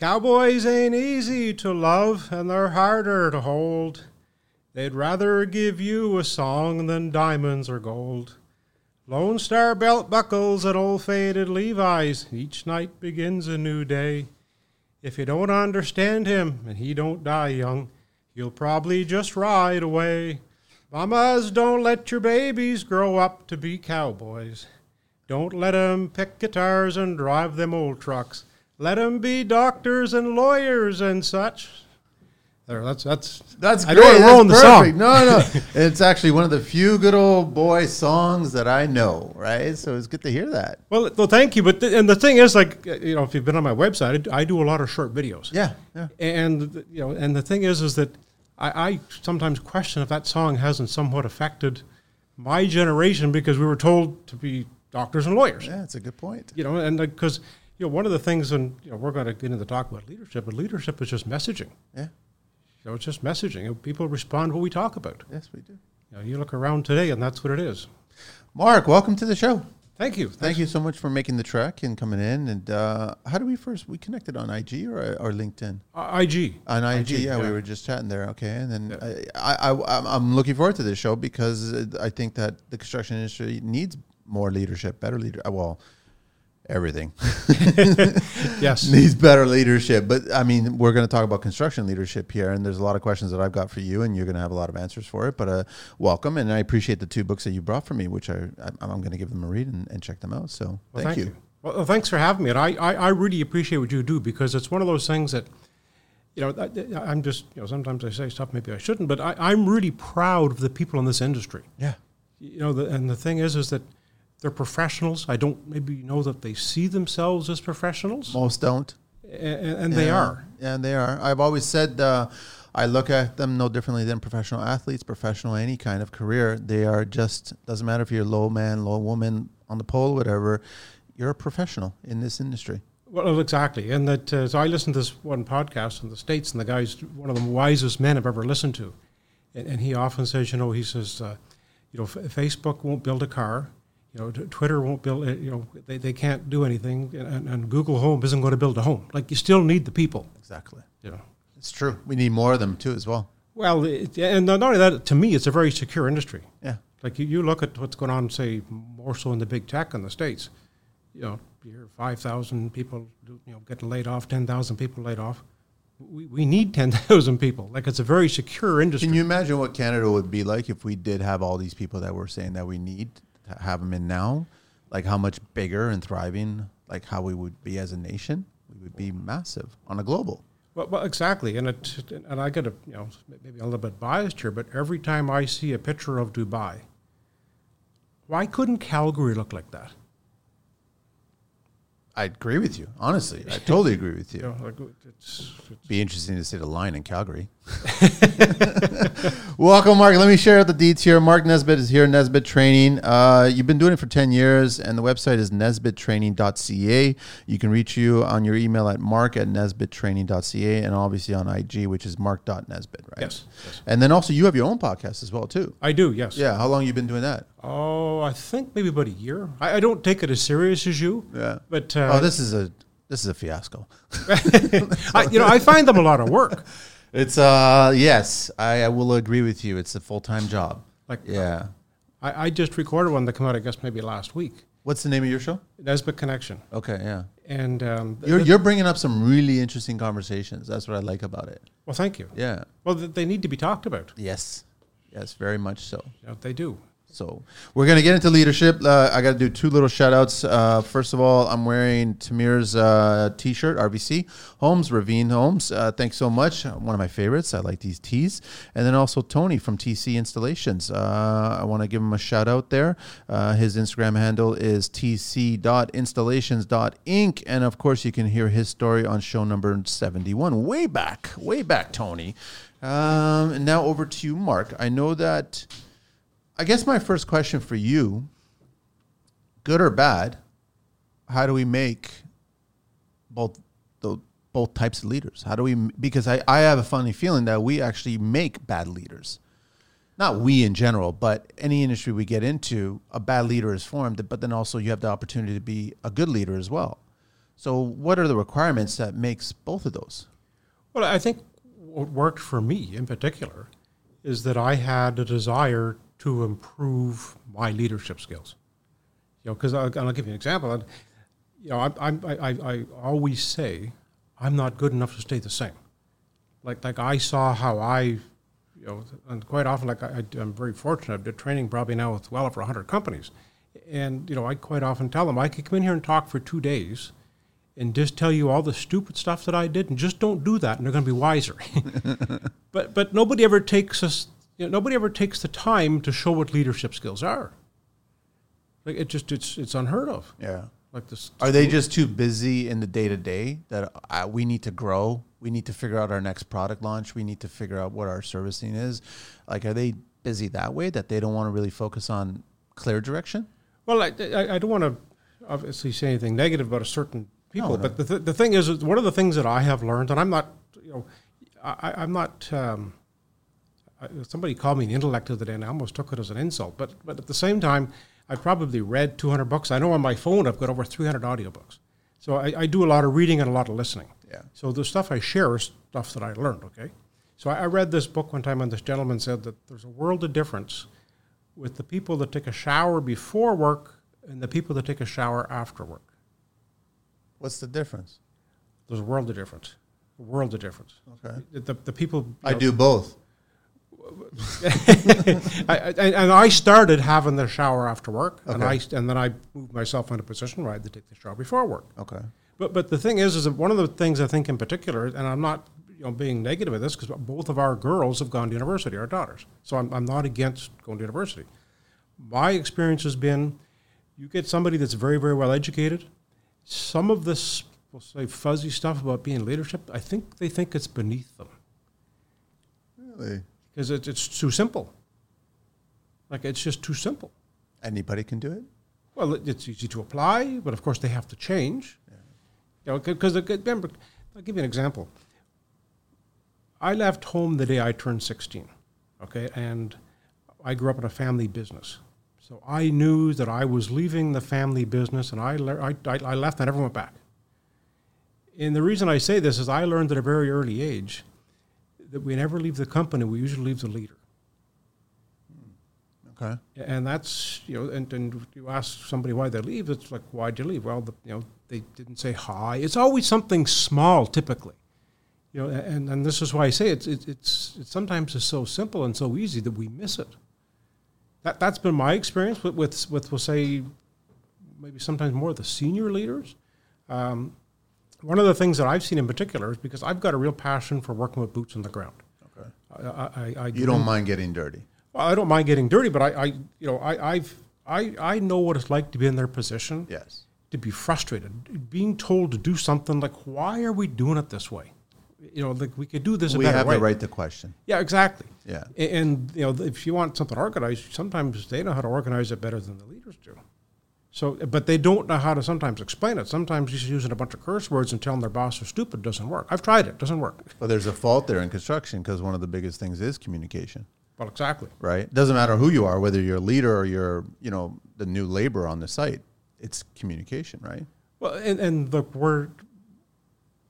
Cowboys ain't easy to love and they're harder to hold. They'd rather give you a song than diamonds or gold. Lone Star belt buckles and old faded Levi's. Each night begins a new day. If you don't understand him and he don't die young, you'll probably just ride away. Mamas, don't let your babies grow up to be cowboys. Don't let 'em pick guitars and drive them old trucks. Let 'em be doctors and lawyers and such. There, that's that's That's I great. I'm That's rolling the song. No, no, it's actually one of the few good old boy songs that I know. Right, so it's good to hear that. well. Well, thank you. But th- and the thing is, like uh, you know, if you've been on my website, I do- I do a lot of short videos. Yeah, yeah. And you know, and the thing is, is that I, I sometimes question if that song hasn't somewhat affected my generation because we were told to be doctors and lawyers. Yeah, it's a good point. You know, and because you know, one of the things, and you know, we're going to get into the talk about leadership, but leadership is just messaging. Yeah, You know, it's just messaging. People respond to what we talk about. yes, we do. You know, you look around today, and that's what it is. Mark, welcome to the show. Thank you. Thank you so much for making the trek and coming in. And uh, how do we first we connected on IG or, or LinkedIn? Uh, IG. On IG, IG, yeah, we were just chatting there. Okay, and then I, I, I, I'm- looking forward to this show because uh, I think that the construction industry needs more leadership, better leader. uh, Well, everything Yes. needs better leadership. But I mean, we're going to talk about construction leadership here, and there's a lot of questions that I've got for you, and you're going to have a lot of answers for it. But uh, welcome, and I appreciate the two books that you brought for me, which I, I I'm going to give them a read and, and check them out. So Well, thank, you. Well, well, thanks for having me. And I, I, I really appreciate what you do because it's one of those things that, you know, I, I'm just, you know, sometimes I say stuff maybe I shouldn't, but I, I'm really proud of the people in this industry. Yeah. You know, the, and the thing is, is that they're professionals. I don't maybe know that they see themselves as professionals, Most don't. and, and they Yeah. are. Yeah, they are. I've always said uh, I look at them no differently than professional athletes, professional any kind of career. They are just doesn't matter if you're a low man, low woman on the pole, whatever. You're a professional in this industry. Well, exactly. And that, uh, so I listened to this one podcast in the States, and the guy's one of the wisest men I've ever listened to. And, and he often says, you know, he says, uh, you know, F- Facebook won't build a car. You know, Twitter won't build, uh, you know, they, they can't do anything. And, and Google Home isn't going to build a home. Like, you still need the people, Exactly. you know. It's true. We need more of them too, as well. Well, it, and not only that, to me, it's a very secure industry. Yeah. Like you, you look at what's going on, say, more so in the big tech in the states. You know, you hear five thousand people, you know, getting laid off, ten thousand people laid off. We, we need ten thousand people. Like it's a very secure industry. Can you imagine what Canada would be like if we did have all these people that we're saying that we need to have them in now? Like how much bigger and thriving, like how we would be as a nation? We would be massive on a global. well, well, exactly, and it, and I get a, you know, maybe a little bit biased here, but every time I see a picture of Dubai, why couldn't Calgary look like that? I agree with you. Honestly, I totally agree with You you. know, like it's, it's Be interesting to see the line in Calgary. Welcome, Mark. Let me share the deets here. Mark Nesbitt is here, Nesbitt Training. Uh, you've been doing it for 10 years, and the website is nesbitttraining.ca. You can reach you on your email at mark at nesbitttraining.ca and obviously on IG, which is mark.nesbitt, right? Yes, yes. And then also, you have your own podcast as well, too. I do, yes. Yeah. How long you been doing that? Oh, I think maybe about a year. I, I don't take it as serious as you. Yeah. But uh, oh, this is a this is a fiasco. I, you know, I find them a lot of work. It's uh yes, I, I will agree with you. It's a full time job. Like Yeah. I, I just recorded one that came out, I guess, maybe last week. What's the name of your show? Nesbitt Connection, Okay, yeah. and um, th- You're, th- you're bringing up some really interesting conversations. That's what I like about it. well, thank you. Yeah. Well, th- they need to be talked about. Yes. Yes, very much so. Know, they do. So we're gonna get into leadership. Uh, I got to do two little shout outs. Uh, first of all, I'm wearing Tamir's uh, t-shirt, RVC Homes, Ravine Homes. Uh, thanks so much. One of my favorites. I like these tees. And then also Tony from TC Installations. Uh, I want to give him a shout out there. Uh, his Instagram handle is tc.installations.inc. And of course, you can hear his story on show number 71. Way back, way back, Tony. Um, and now over to you, Mark. I know that. I guess my first question for you, good or bad, how do we make both the both types of leaders? How do we because I, I have a funny feeling that we actually make bad leaders. Not we in general, but any industry we get into, a bad leader is formed, but then also you have the opportunity to be a good leader as well. So, what are the requirements that makes both of those? Well, I think what worked for me in particular is that I had a desire to improve my leadership skills. You know, because I'll, I'll give you an example. I- You know, I, I, I, I always say I'm not good enough to stay the same. Like, like I saw how I, you know, and quite often, like I, I'm very fortunate. I've did training probably now with well over 100 companies. And, you know, I quite often tell them I could come in here and talk for two days and just tell you all the stupid stuff that I did, and just don't do that, and they're going to be wiser. but but nobody ever takes us. You know, nobody ever takes the time to show what leadership skills are. Like it just it's it's unheard of. Yeah. Like this. Are they just too busy in the day to day that uh, we need to grow? We need to figure out our next product launch. We need to figure out what our servicing is. Like, are they busy that way that they don't want to really focus on clear direction? Well, I, I, I don't want to obviously say anything negative about a certain people, No, but the, th- the thing is, one of the things that I have learned, and I'm not, you know, I, I'm not. Um, I, somebody called me an intellect the other day, and I almost took it as an insult. But but at the same time, I probably read 200 books. I know on my phone I've got over 300 audiobooks. So I, I do a lot of reading and a lot of listening. Yeah. So the stuff I share is stuff that I learned. Okay. So I, I read this book one time, and this gentleman said that there's a world of difference with the people that take a shower before work and the people that take a shower after work. What's the difference? There's a world of difference. A world of difference. Okay. The, the, people. I know, do both. I, I, and I started having the shower after work, and I and then I moved myself into a position where I had to take the shower before work. Okay. But but the thing is, is that one of the things I think in particular, and I'm not you know being negative at this because both of our girls have gone to university, our daughters. So I'm I'm not against going to university. My experience has been, you get somebody that's very very well educated. Some of this, we'll say, fuzzy stuff about being leadership, I think they think it's beneath them Really? Because it's it's too simple. Like it's just too simple. Anybody can do it? Well, it- it's easy to apply, but of course they have to change. You know, because remember, I'll give you an example. I left home the day I turned 16, okay, and I grew up in a family business. So I knew that I was leaving the family business, and I, le- I, I I left and I never went back. And the reason I say this is I learned at a very early age that we never leave the company, we usually leave the leader. Okay. And that's, you know, and, and you ask somebody why they leave, it's like, why'd you leave? Well, the, you know, they didn't say hi. It's always something small, typically. You know, and, and this is why I say it's, it's, it's, it's sometimes it's so simple and so easy that we miss it. That, that's been my experience with, with, with we'll say, maybe sometimes more the senior leaders. Um, one of the things that I've seen in particular is because I've got a real passion for working with boots on the ground. Okay. I, I, I, I You don't mind getting dirty. well, I don't mind getting dirty, but I, I you know, I, I've, I, I know what it's like to be in their position, Yes. to be frustrated, being told to do something like, why are we doing it this way? You know, like we could do this a We have way. the right to question. Yeah, exactly. Yeah. A- And, you know, if you want something organized, sometimes they know how to organize it better than the leaders do. So, but they don't know how to sometimes explain it. Sometimes just using a bunch of curse words and telling their boss they're stupid doesn't work. I've tried it; doesn't work. But there's a fault there in construction because one of the biggest things is communication. Well, exactly. right? It doesn't matter who you are, whether you're a leader or you're, you know, the new labor on the site. It's communication, right? Well, and, and look, we're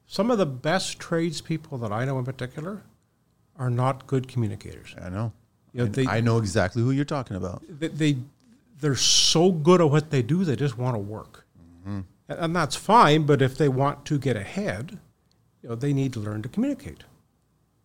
some of the best tradespeople that I know in particular are not good communicators. I know. You know, they- I know exactly who you're talking about. They, they they're so good at what they do, they just want to work, and, and that's fine. But if they want to get ahead, you know, they need to learn to communicate.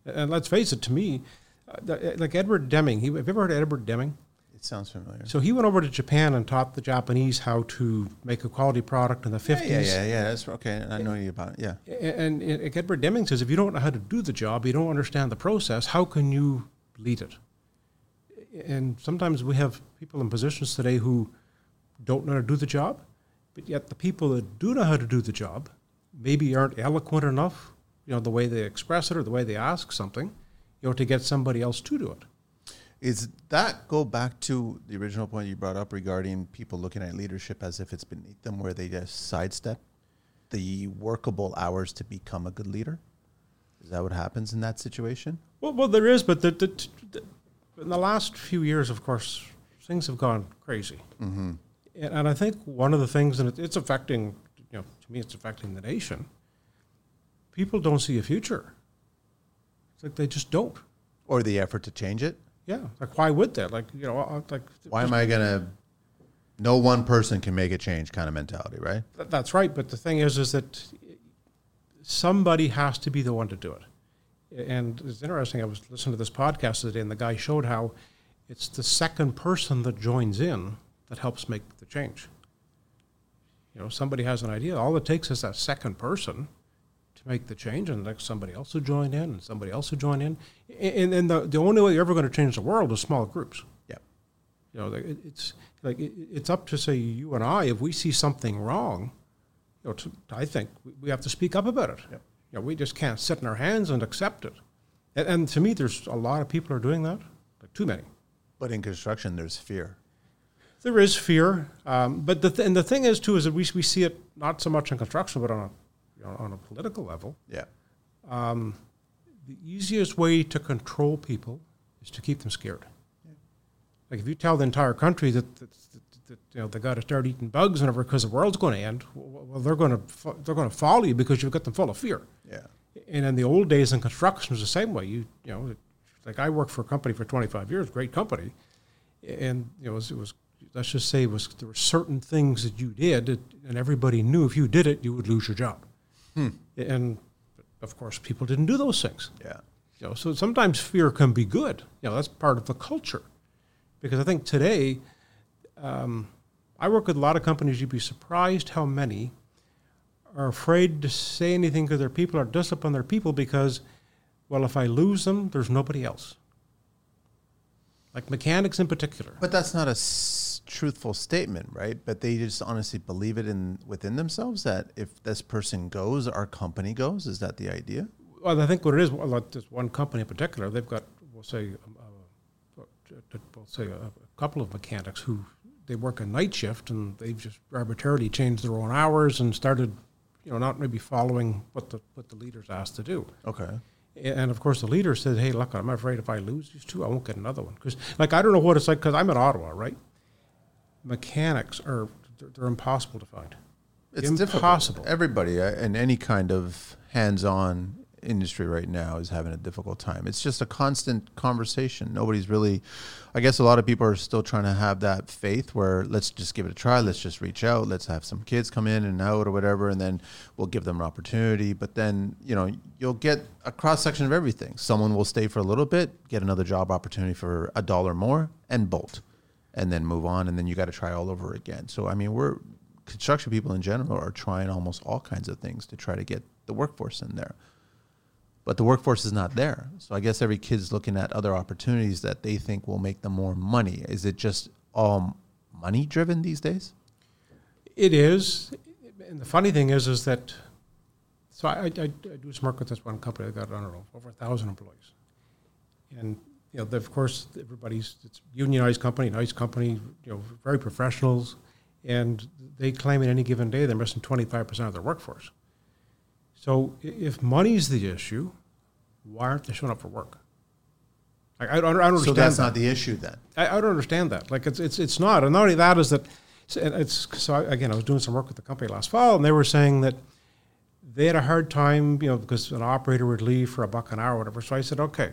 And let's face it, to me, uh, uh, like Edward Deming, he, have you ever heard of Edward Deming? It sounds familiar. So he went over to Japan and taught the Japanese how to make a quality product in the Yeah, fifties. yeah, yeah, yeah. That's okay. I know you about it. Yeah. And, and Edward Deming says, if you don't know how to do the job, you don't understand the process, how can you lead it? And sometimes we have people in positions today who don't know how to do the job, but yet the people that do know how to do the job maybe aren't eloquent enough, you know, the way they express it or the way they ask something, you know, to get somebody else to do it. Is that go back to the original point you brought up regarding people looking at leadership as if it's beneath them, where they just sidestep the workable hours to become a good leader? Is that what happens in that situation? Well, well, there is, but the, the, the, in the last few years, of course, things have gone crazy. Mm-hmm. And, and I think one of the things, and it, it's affecting you know, to me, it's affecting the nation. People don't see a future. It's like they just don't. Or the effort to change it. Yeah, like why would that? Like you know, uh, like Why am I gonna? No one person can make a change, kind of mentality, right? Th- That's right, but the thing is, is that somebody has to be the one to do it. And it's interesting. I was listening to this podcast today, and the guy showed how it's the second person that joins in that helps make the change. You know, somebody has an idea. All it takes is that second person to make the change, and like somebody else will join in, and somebody else will join in. And, and the, the only way you're ever going to change the world is small groups. Yeah. You know, it- it's like it, it's up to say you and I if we see something wrong. You know, to, I think we- we have to speak up about it. Yep. You know, we just can't sit in our hands and accept it. And, and to me, there's a lot of people are doing that, but too many. But in construction, there's fear. There is fear, um, but the th- and the thing is too is that we we see it not so much in construction, but on a you know, on a political level. Yeah. The easiest way to control people is to keep them scared. Like if you tell the entire country that, that, that, that you know they got to start eating bugs and everything because the world's going to end, well, well, they're going to they're going to follow you because you've got them full of fear. And in the old days in construction it was the same way. You you know, like I worked for a company for 25 years, great company, and you know it was, it was let's just say it was there were certain things that you did, that- and everybody knew if you did it, you would lose your job. And of course, people didn't do those things. Yeah. You know, so sometimes fear can be good. You know, that's part of the culture. Because I think today, um, I work with a lot of companies. You'd be surprised how many are afraid to say anything to their people or discipline their people because, well, if I lose them, there's nobody else. Like mechanics in particular. But that's not a s- truthful statement, right? But they just honestly believe it in within themselves that if this person goes, our company goes. Is that the idea? Well, I think what it is, well, like this one company in particular, they've got, we'll say, um, uh, we'll say a, a couple of mechanics who they work a night shift and they've just arbitrarily changed their own hours and started, you know, not maybe following what the what the leaders asked to do. Okay. And of course, the leader said, "Hey, look, I'm afraid if I lose these two, I won't get another one." Because, like, I don't know what it's like. Because I'm in Ottawa, right? Mechanics are they're, they're impossible to find. It's impossible. difficult. Everybody uh, in any kind of hands-on industry right now is having a difficult time. It's just a constant conversation. Nobody's really. I guess a lot of people are still trying to have that faith where let's just give it a try. Let's just reach out. Let's have some kids come in and out or whatever, and then we'll give them an opportunity. But then you know you'll get a cross section of everything. Someone will stay for a little bit, get another job opportunity for a dollar more, and bolt and then move on and then you got to try all over again so i mean we're construction people in general are trying almost all kinds of things to try to get the workforce in there but the workforce is not there. So i guess every kid's looking at other opportunities that they think will make them more money. Is it just all money driven these days? It is, and the funny thing is, is that so I, I, I do some work with this one company. that got I don't know over a thousand employees, and you know, of course, everybody's it's unionized company, nice company, you know, very professionals, and they claim at any given day they're missing twenty five percent of their workforce. So i- if money's the issue, why aren't they showing up for work? Like, I, don't, I don't so understand that's that. not the issue then I, I don't understand that. Like it's it's it's not. And not only that is that it's, it's so I, again I was doing some work with the company last fall, and they were saying that they had a hard time, you know, because an operator would leave for a buck an hour or whatever. So I said, okay,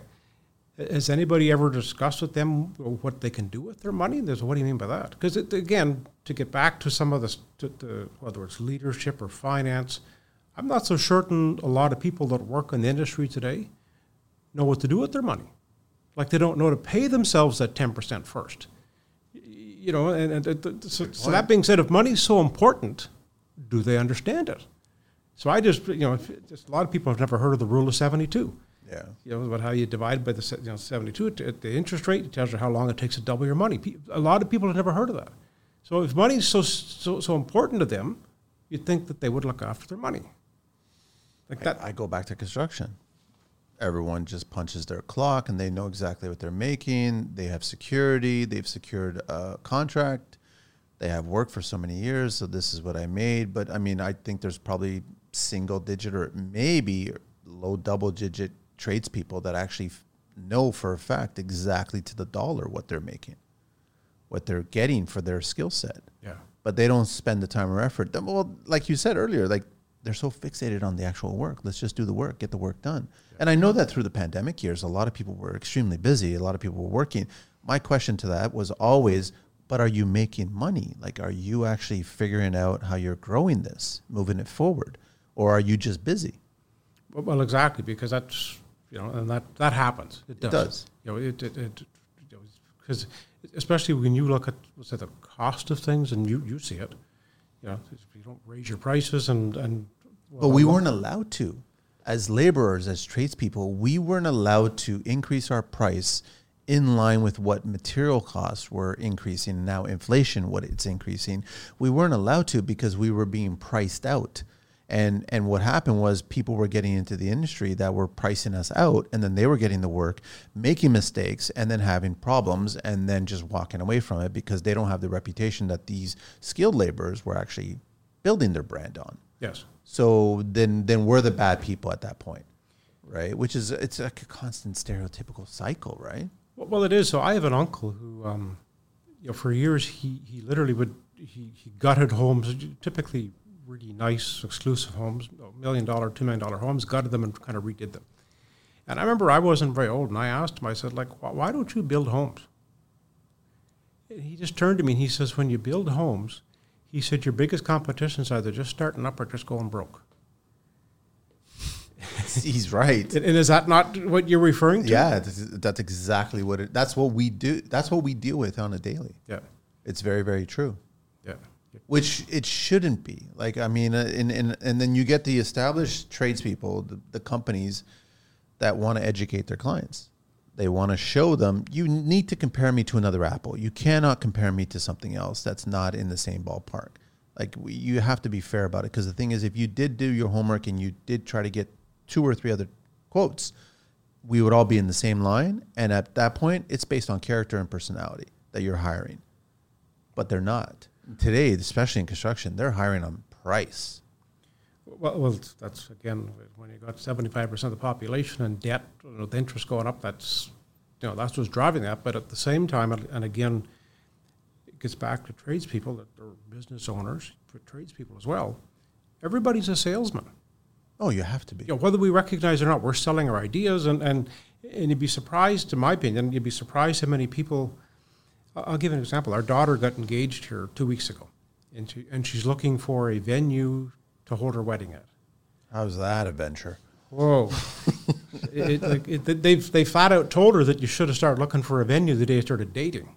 has anybody ever discussed with them what they can do with their money? And There's what do you mean by that? Because again, to get back to some of this, to, to, whether it's leadership or finance, I'm not so certain a lot of people that work in the industry today know what to do with their money. Like they don't know to pay themselves that 10% first. You know, and, and, and so, so that being said, if money's so important, do they understand it? So I just, you know, just a lot of people have never heard of the rule of 72. yeah You know, about how you divide by the you know, 72, it- it- the interest rate it tells you how long it takes to double your money. A lot of people have never heard of that. So if money's so, so, so important to them, you'd think that they would look after their money. Like that, I, I go back to construction. Everyone just punches their clock and they know exactly what they're making. They have security. They've secured a contract. They have worked for so many years. So this is what I made. But I mean, I think there's probably single digit or maybe low double digit tradespeople that actually f- know for a fact exactly to the dollar what they're making, what they're getting for their skill set. yeah. but they don't spend the time or effort. Well, like you said earlier, like they're so fixated on the actual work. Let's just do the work, get the work done. And I know that through the pandemic years, a lot of people were extremely busy. A lot of people were working. My question to that was always, but are you making money? Like, are you actually figuring out how you're growing this, moving it forward, or are you just busy? Well, well, exactly, because that's you know, and that that happens. It does. does. You know, it it, it because especially when you look at what's say the cost of things and you you see it. You know, if you don't raise your prices and and. But we weren't allowed to. As laborers, as tradespeople, we weren't allowed to increase our price in line with what material costs were increasing. Now, inflation, what it's increasing. We weren't allowed to because we were being priced out. And, and what happened was people were getting into the industry that were pricing us out, and then they were getting the work, making mistakes, and then having problems, and then just walking away from it because they don't have the reputation that these skilled laborers were actually building their brand on. Yes. So then, then we're the bad people at that point, right? Which is it's like a constant stereotypical cycle, right? Well, well, it is. So I have an uncle who, um, you know, for years he, he literally would he, he gutted homes, typically really nice, exclusive homes, million dollar, two million dollar homes, gutted them and kind of redid them. And I remember I wasn't very old, and I asked him, I said, like, why don't you build homes? And he just turned to me and he says, when you build homes, he said your biggest competition is either just starting up or just going broke. He's right. And is that not what you're referring to? Yeah, that's, that's exactly what it. That's what we do. That's what we deal with on a daily. Yeah. It's very, very true. Which it shouldn't be. Like I mean, uh, and and and then you get the established tradespeople, the, the companies that want to educate their clients. They want to show them you need to compare me to another Apple. You cannot compare me to something else that's not in the same ballpark. Like we, you have to be fair about it because the thing is, if you did do your homework and you did try to get two or three other quotes, we would all be in the same line. And at that point, it's based on character and personality that you're hiring. But they're not. Today, especially in construction, they're hiring on price. Well, well, that's again when you got seventy-five percent of the population in debt with interest going up. That's you know that's what's driving that. But at the same time, and again, it gets back to tradespeople that are business owners, for tradespeople as well. Everybody's a salesman. Oh, you have to be. You know, whether we recognize it or not, we're selling our ideas, and, and and you'd be surprised, in my opinion, you'd be surprised how many people. I'll give an example. Our daughter got engaged here two weeks ago, and she, and she's looking for a venue to hold her wedding at. How's that adventure? Whoa! it, it, it, they've they flat out told her that you should have started looking for a venue the day you started dating,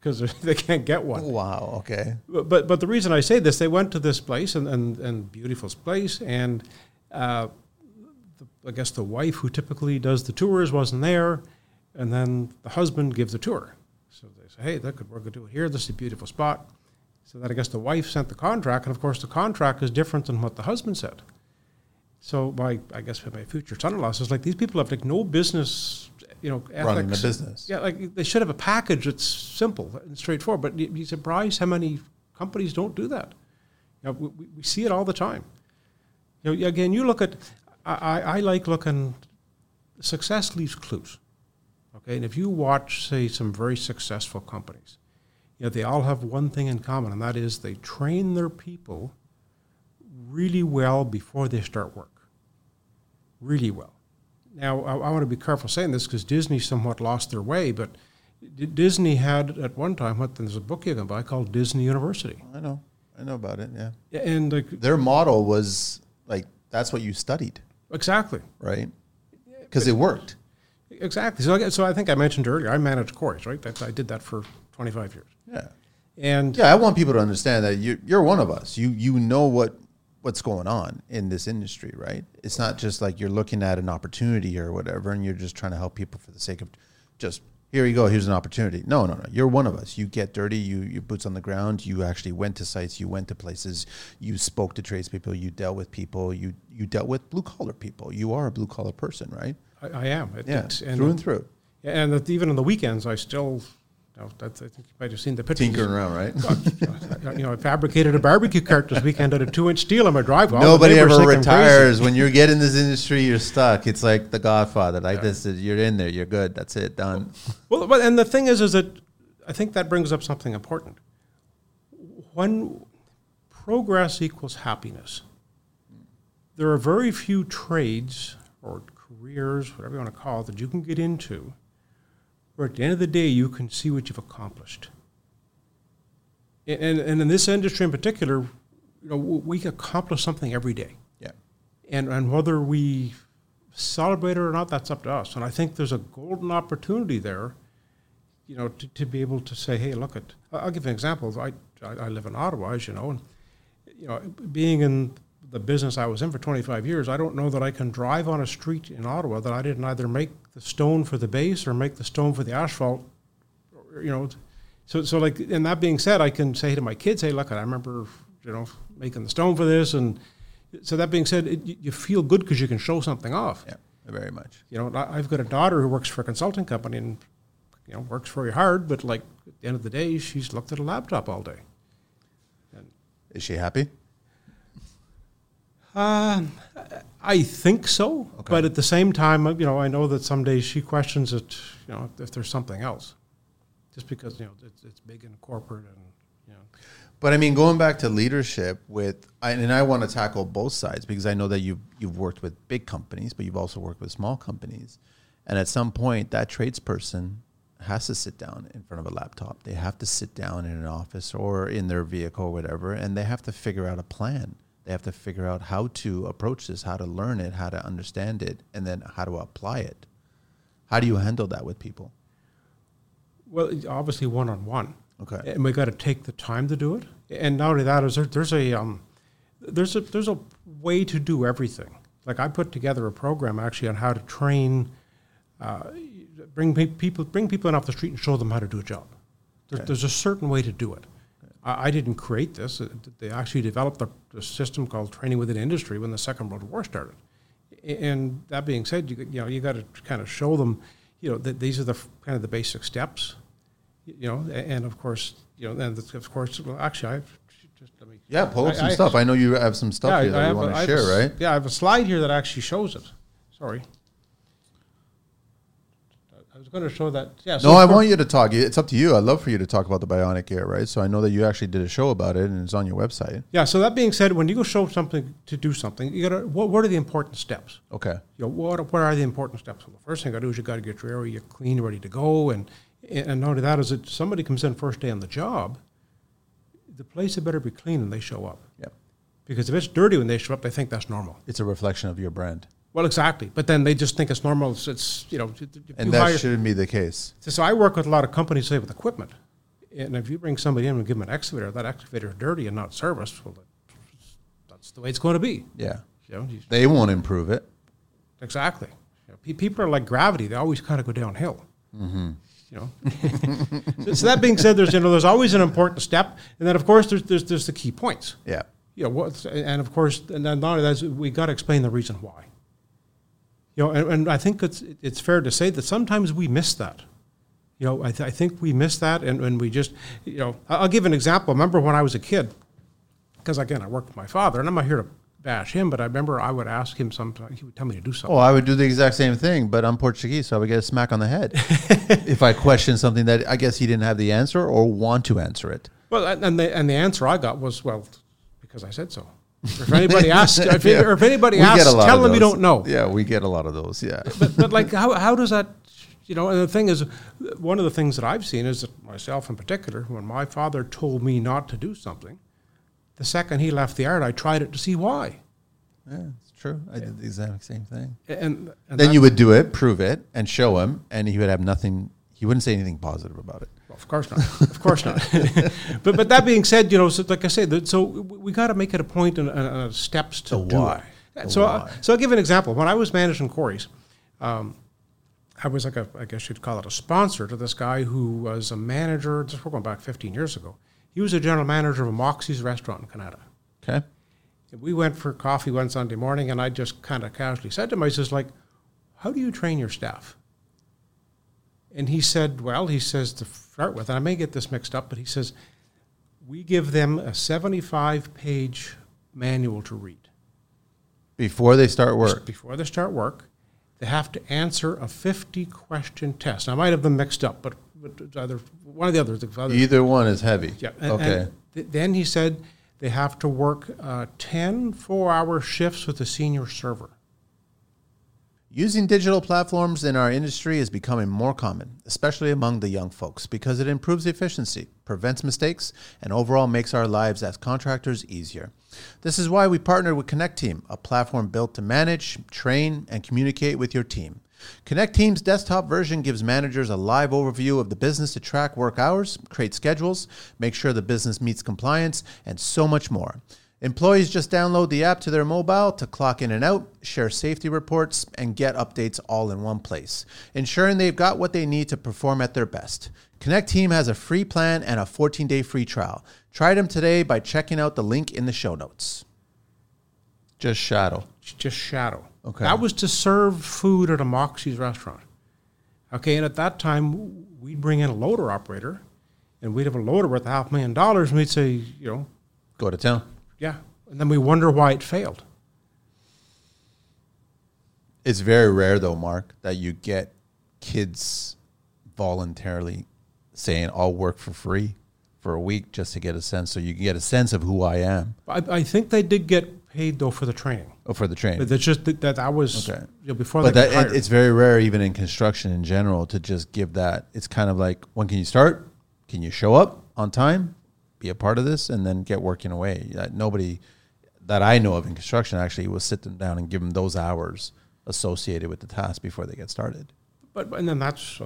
because they can't get one. Wow. Okay. But, but but the reason I say this, they went to this place and and, and beautiful place, and uh, the, I guess the wife who typically does the tours wasn't there, and then the husband gives the tour. So they say, hey, that could going to do it here. This is a beautiful spot. So that I guess the wife sent the contract, and of course the contract is different than what the husband said. So my, I guess my future son-in-law says like these people have like no business, you know, ethics. Running the business. Yeah, like they should have a package that's simple and straightforward. But you'd be surprised how many companies don't do that. You know, we, we see it all the time. You know, again, you look at, I, I like looking, success leaves clues. Okay, and if you watch, say, some very successful companies, you know, they all have one thing in common, and that is they train their people really well before they start work. Really well. Now, I, I want to be careful saying this because Disney somewhat lost their way, but D- Disney had at one time what there's a book you can buy called Disney University. I know. I know about it. Yeah. And like, Their model was like that's what you studied, exactly. right? Because it worked. Exactly. So, I- so I think I mentioned earlier, I managed quarries, right? That's, I did that for 25 years. Yeah. And Yeah, I want people to understand that you you're one of us. You you know what what's going on in this industry, right? It's not just like you're looking at an opportunity or whatever, and you're just trying to help people for the sake of just here you go, here's an opportunity. No, no, no. You're one of us. You get dirty. You your boots on the ground. You actually went to sites. You went to places. You spoke to tradespeople. You dealt with people. You you dealt with blue collar people. You are a blue collar person, right? I, I am. It, Yeah, it's- through and through. And that even on the weekends, I still, you know, that's, I think you might have seen the pictures. Tinkering around, right? you know, I fabricated a barbecue cart this weekend out of two inch steel on my driveway. Nobody ever think I'm crazy. retires. When you get in this industry, you're stuck. It's like The Godfather. Like this, is, you're in there. You're good. That's it. Done. Well, but, and the thing is, is that I think that brings up something important. when progress equals happiness, there are very few trades or careers, whatever you want to call it, that you can get into where at the end of the day you can see what you've accomplished. And, and in this industry in particular, you know, we accomplish something every day. Yeah. And, and whether we celebrate it or not, that's up to us. And I think there's a golden opportunity there, you know, to, to be able to say, hey, look at, I'll give you an example. I, I, I live in Ottawa, as you know, and, you know, being in the business I was in for 25 years, I don't know that I can drive on a street in Ottawa that I didn't either make the stone for the base or make the stone for the asphalt, or, you know. So, so like, and that being said, I can say to my kids, hey, look, I remember, you know, making the stone for this. And so that being said, it, you feel good because you can show something off. Yeah, very much. You know, I've got a daughter who works for a consulting company and, you know, works very hard, but like at the end of the day, she's looked at a laptop all day. Is she happy? Uh, I think so, Okay. but at the same time, uh, you know, I know that some days she questions it, you know, if there's something else, just because you know it's, it's big and corporate and you know. But I mean, going back to leadership with, and I want to tackle both sides because I know that you've you've worked with big companies, but you've also worked with small companies, and at some point, that tradesperson has to sit down in front of a laptop. They have to sit down in an office or in their vehicle or whatever, and they have to figure out a plan. They have to figure out how to approach this, how to learn it, how to understand it, and then how to apply it. How do you handle that with people? Well, obviously one on one. Okay. and we got to take the time to do it. And not only that, is there, there's a um, there's a there's a way to do everything. Like I put together a program actually on how to train, uh, bring pe- people bring people in off the street and show them how to do a job. There, Okay. There's a certain way to do it. I, I didn't create this. Uh, They actually developed a, a system called training within industry when the Second World War started. And that being said, you, you know you got to kind of show them, you know, that these are the kind of the basic steps you know, and of course, you know, and of course, well, actually, I just let me. Yeah, pull up some I- stuff. I know you have some stuff Yeah, here that you have want to have a share, right? Yeah, I have a slide here that actually shows it. Sorry. Going to show that. Yeah. so No, I want you to talk. It's up to you. I'd love for you to talk about the bionic ear, right? So I know that you actually did a show about it, and it's on your website. Yeah. So that being said, when you go show something to do something, you got to. What, what are the important steps? Okay. you know, what, what are the important steps? Well, the first thing you got to do is you got to get your area clean, ready to go, and and not only that is that somebody comes in first day on the job, the place had better be clean when they show up. Yep. Because if it's dirty when they show up, they think that's normal. It's a reflection of your brand, Well, exactly. But then they just think it's normal. It's, it's you know, and you that hire- shouldn't be the case. so I work with a lot of companies, say with equipment, and if you bring somebody in and give them an excavator, that excavator is dirty and not serviced. Well, that's the way it's going to be. Yeah, You know, you- they won't improve it. Exactly. You know, people are like gravity; they always kind of go downhill. Mm-hmm. You know. so, so that being said, there's you know there's always an important step, and then of course there's there's, there's the key points. Yeah. You know, and of course, and then not only that, we got to explain the reason why. You know, and, and I think it's it's fair to say that sometimes we miss that. You know, I, th- I think we miss that, and, and we just, you know, I'll give an example. Remember when I was a kid, because again, I worked with my father, and I'm not here to bash him, but I remember I would ask him sometimes, he would tell me to do something. Oh, I would do the exact same thing, but I'm Portuguese, so I would get a smack on the head if I questioned something that I guess he didn't have the answer or want to answer it. Well, and- and the and the answer I got was well, because I said so. If anybody asks, if, Yeah. or if anybody asks, tell them you don't know. Yeah, we get a lot of those. Yeah. But, but like, how how does that? You know, and the thing is, one of the things that I've seen is that myself in particular, when my father told me not to do something, the second he left the art, I tried it to see why. Yeah, it's true. I did the exact same thing. And, and then you would do it, prove it, and show him, and he would have nothing. He wouldn't say anything positive about it. Well, of course not. Of course not. but but that being said, you know, so like I said, so we, we got to make it a point and, and, steps to The do why. it. The so, why. uh, so I'll give an example. When I was managing quarries, um, I was like a, I guess you'd call it a sponsor to this guy who was a manager. This we're going back 15 years ago. He was a general manager of a Moxie's restaurant in Canada. Okay. And we went for coffee one Sunday morning, and I just kind of casually said to him, I says, like, how do you train your staff? And he said, well, he says to start with, and I may get this mixed up, but he says, we give them a 75 page manual to read. Before they start work. Before they start work, they have to answer a 50 question test. I might have them mixed up, but, but either one of the others. the other- Either one is heavy. yeah. and- okay. and Th- Then he said they have to work uh, 10 four hour shifts with a senior server. Using digital platforms in our industry is becoming more common, especially among the young folks, because it improves efficiency, prevents mistakes, and overall makes our lives as contractors easier. This is why we partnered with Connecteam, a platform built to manage, train, and communicate with your team. Connecteam's desktop version gives managers a live overview of the business to track work hours, create schedules, make sure the business meets compliance, and so much more. Employees just download the app to their mobile to clock in and out, share safety reports, and get updates all in one place, ensuring they've got what they need to perform at their best. Connecteam has a free plan and a 14 day free trial. Try them today by checking out the link in the show notes. Just Shadow. just shadow. Okay. That was to serve food at a Moxie's restaurant. Okay, and at that time, we'd bring in a loader operator, and we'd have a loader worth a half million dollars, and we'd say, you know, Go to town. Yeah, and then we wonder why it failed. It's very rare, though, Mark, that you get kids voluntarily saying, I'll work for free for a week just to get a sense. So you can get a sense of who I am I, I think they did get paid though for the training. oh, for the training. But that's just that that, that was Okay. you know, before but that, it, it's very rare, even in construction in general, to just give that. It's kind of like, when can you start? Can you show up on time, be a part of this, and then get working away? That nobody that I know of in construction actually will sit them down and give them those hours associated with the task before they get started. but and then that's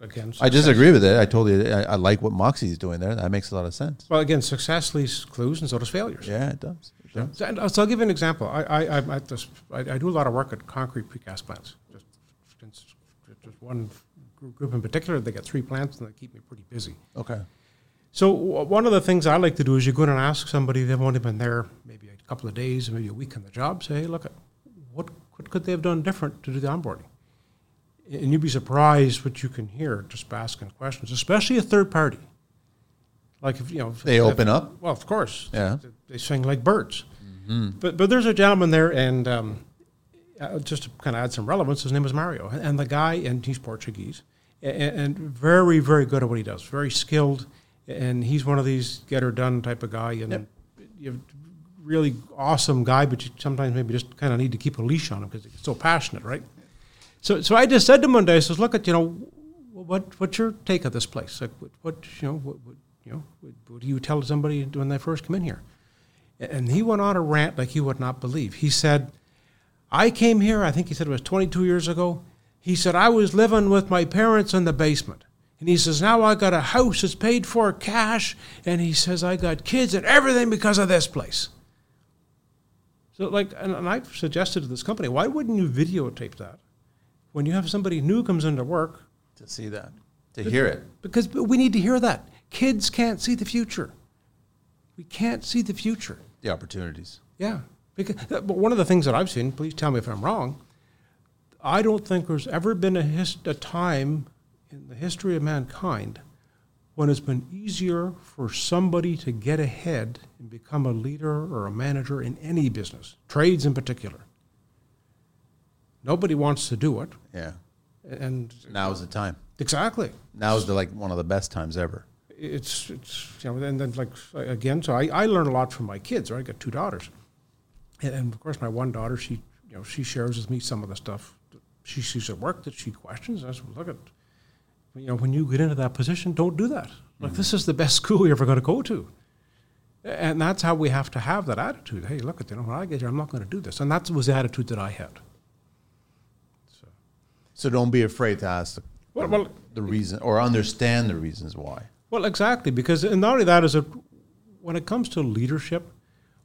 again. I disagree with it. I totally, I, I like what Moxie's doing there. That makes a lot of sense. Well, again, success leaves clues, and so does failures. Yeah, it does. It does. So, and, uh, so I'll give you an example. I, I, at this, I, I do a lot of work at concrete precast plants. Just, just, just one group in particular, they got three plants and they keep me pretty busy. Okay. So one of the things I like to do is you go in and ask somebody, they've only been there maybe a couple of days, maybe a week on the job, say, hey, look, what, what could they have done different to do the onboarding? And you'd be surprised what you can hear just by asking questions, especially a third party. Like if, you know. if- They open up? Well, of course. Yeah. They, they sing like birds. But, but there's a gentleman there, and um, uh, just to kind of add some relevance, his name is Mario. And the guy, and he's Portuguese, and, and very, very good at what he does, very skilled. And he's one of these get her done type of guy. And Yep. you really awesome guy, but you sometimes maybe just kind of need to keep a leash on him because he's so passionate, right? So, so I just said to him one day, I says, look at, you know, what, what's your take of this place? Like, what, what you know, what, what, you know, what, what do you tell somebody when they first come in here? And he went on a rant like you would not believe. He said, I came here, I think he said it was 22 years ago. He said, I was living with my parents in the basement. And he says, now I got a house that's paid for cash. And he says, I got kids and everything because of this place. So, like, and, and I've suggested to this company, why wouldn't you videotape that? When you have somebody new comes into work, To see that, to hear it. because we need to hear that. Kids can't see the future. We can't see the future. The opportunities. Yeah, because uh, but one of the things that I've seen, please tell me if I'm wrong. I don't think there's ever been a, his, a time in the history of mankind when it's been easier for somebody to get ahead and become a leader or a manager in any business, trades in particular. Nobody wants to do it, Yeah. and now is the time. exactly. Now is the like one of the best times ever. it's it's you know and then like again so I, I learn a lot from my kids right I got two daughters and, and of course my one daughter she you know she shares with me some of the stuff that she sees at work that she questions I said look at you know when you get into that position don't do that. Like mm-hmm. this is the best school you're ever going to go to. And that's how we have to have that attitude. Hey look at you know when I get here I'm not going to do this. And that was the attitude that I had. So. So don't be afraid to ask the, well, well the reason or understand the reasons why. Well, exactly, because and not only that is it when it comes to leadership,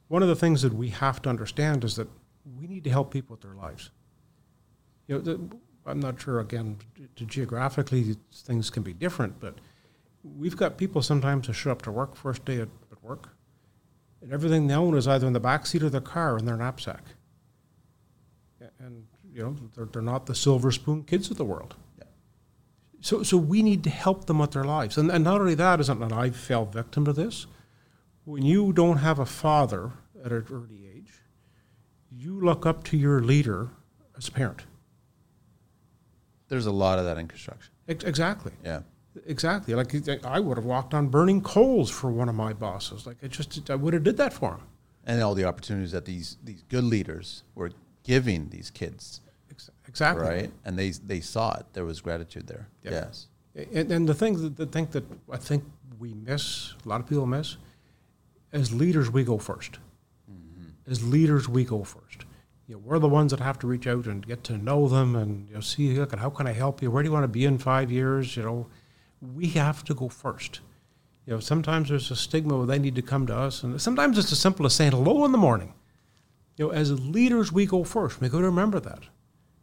one of the things that we have to understand is that we need to help people with their lives. You know, the, I'm not sure again to geographically things can be different, but we've got people sometimes who show up to work first day at, at work, and everything they own is either in the back seat of their car or in their knapsack. And you know they're, they're not the silver spoon kids of the world. Yeah. So, so we need to help them with their lives. And, and not only that, isn't that I fell victim to this. When you don't have a father at an early age, you look up to your leader as a parent. There's a lot of that in construction. Ex- exactly. Yeah. Exactly. Like I would have walked on burning coals for one of my bosses. Like I just I would have did that for him. And all the opportunities that these these good leaders were giving these kids. Exactly. Right. And they they saw it. There was gratitude there. Yeah. Yes. And, and the thing that the thing that I think we miss, a lot of people miss, as leaders we go 1st mm-hmm. As leaders we go first. You know, we're the ones that have to reach out and get to know them and you know, see look how can I help you? Where do you want to be in five years? You know, we have to go first. You know, sometimes there's a stigma where they need to come to us, and sometimes it's as simple as saying hello in the morning. You know, as leaders, we go first. We got to remember that.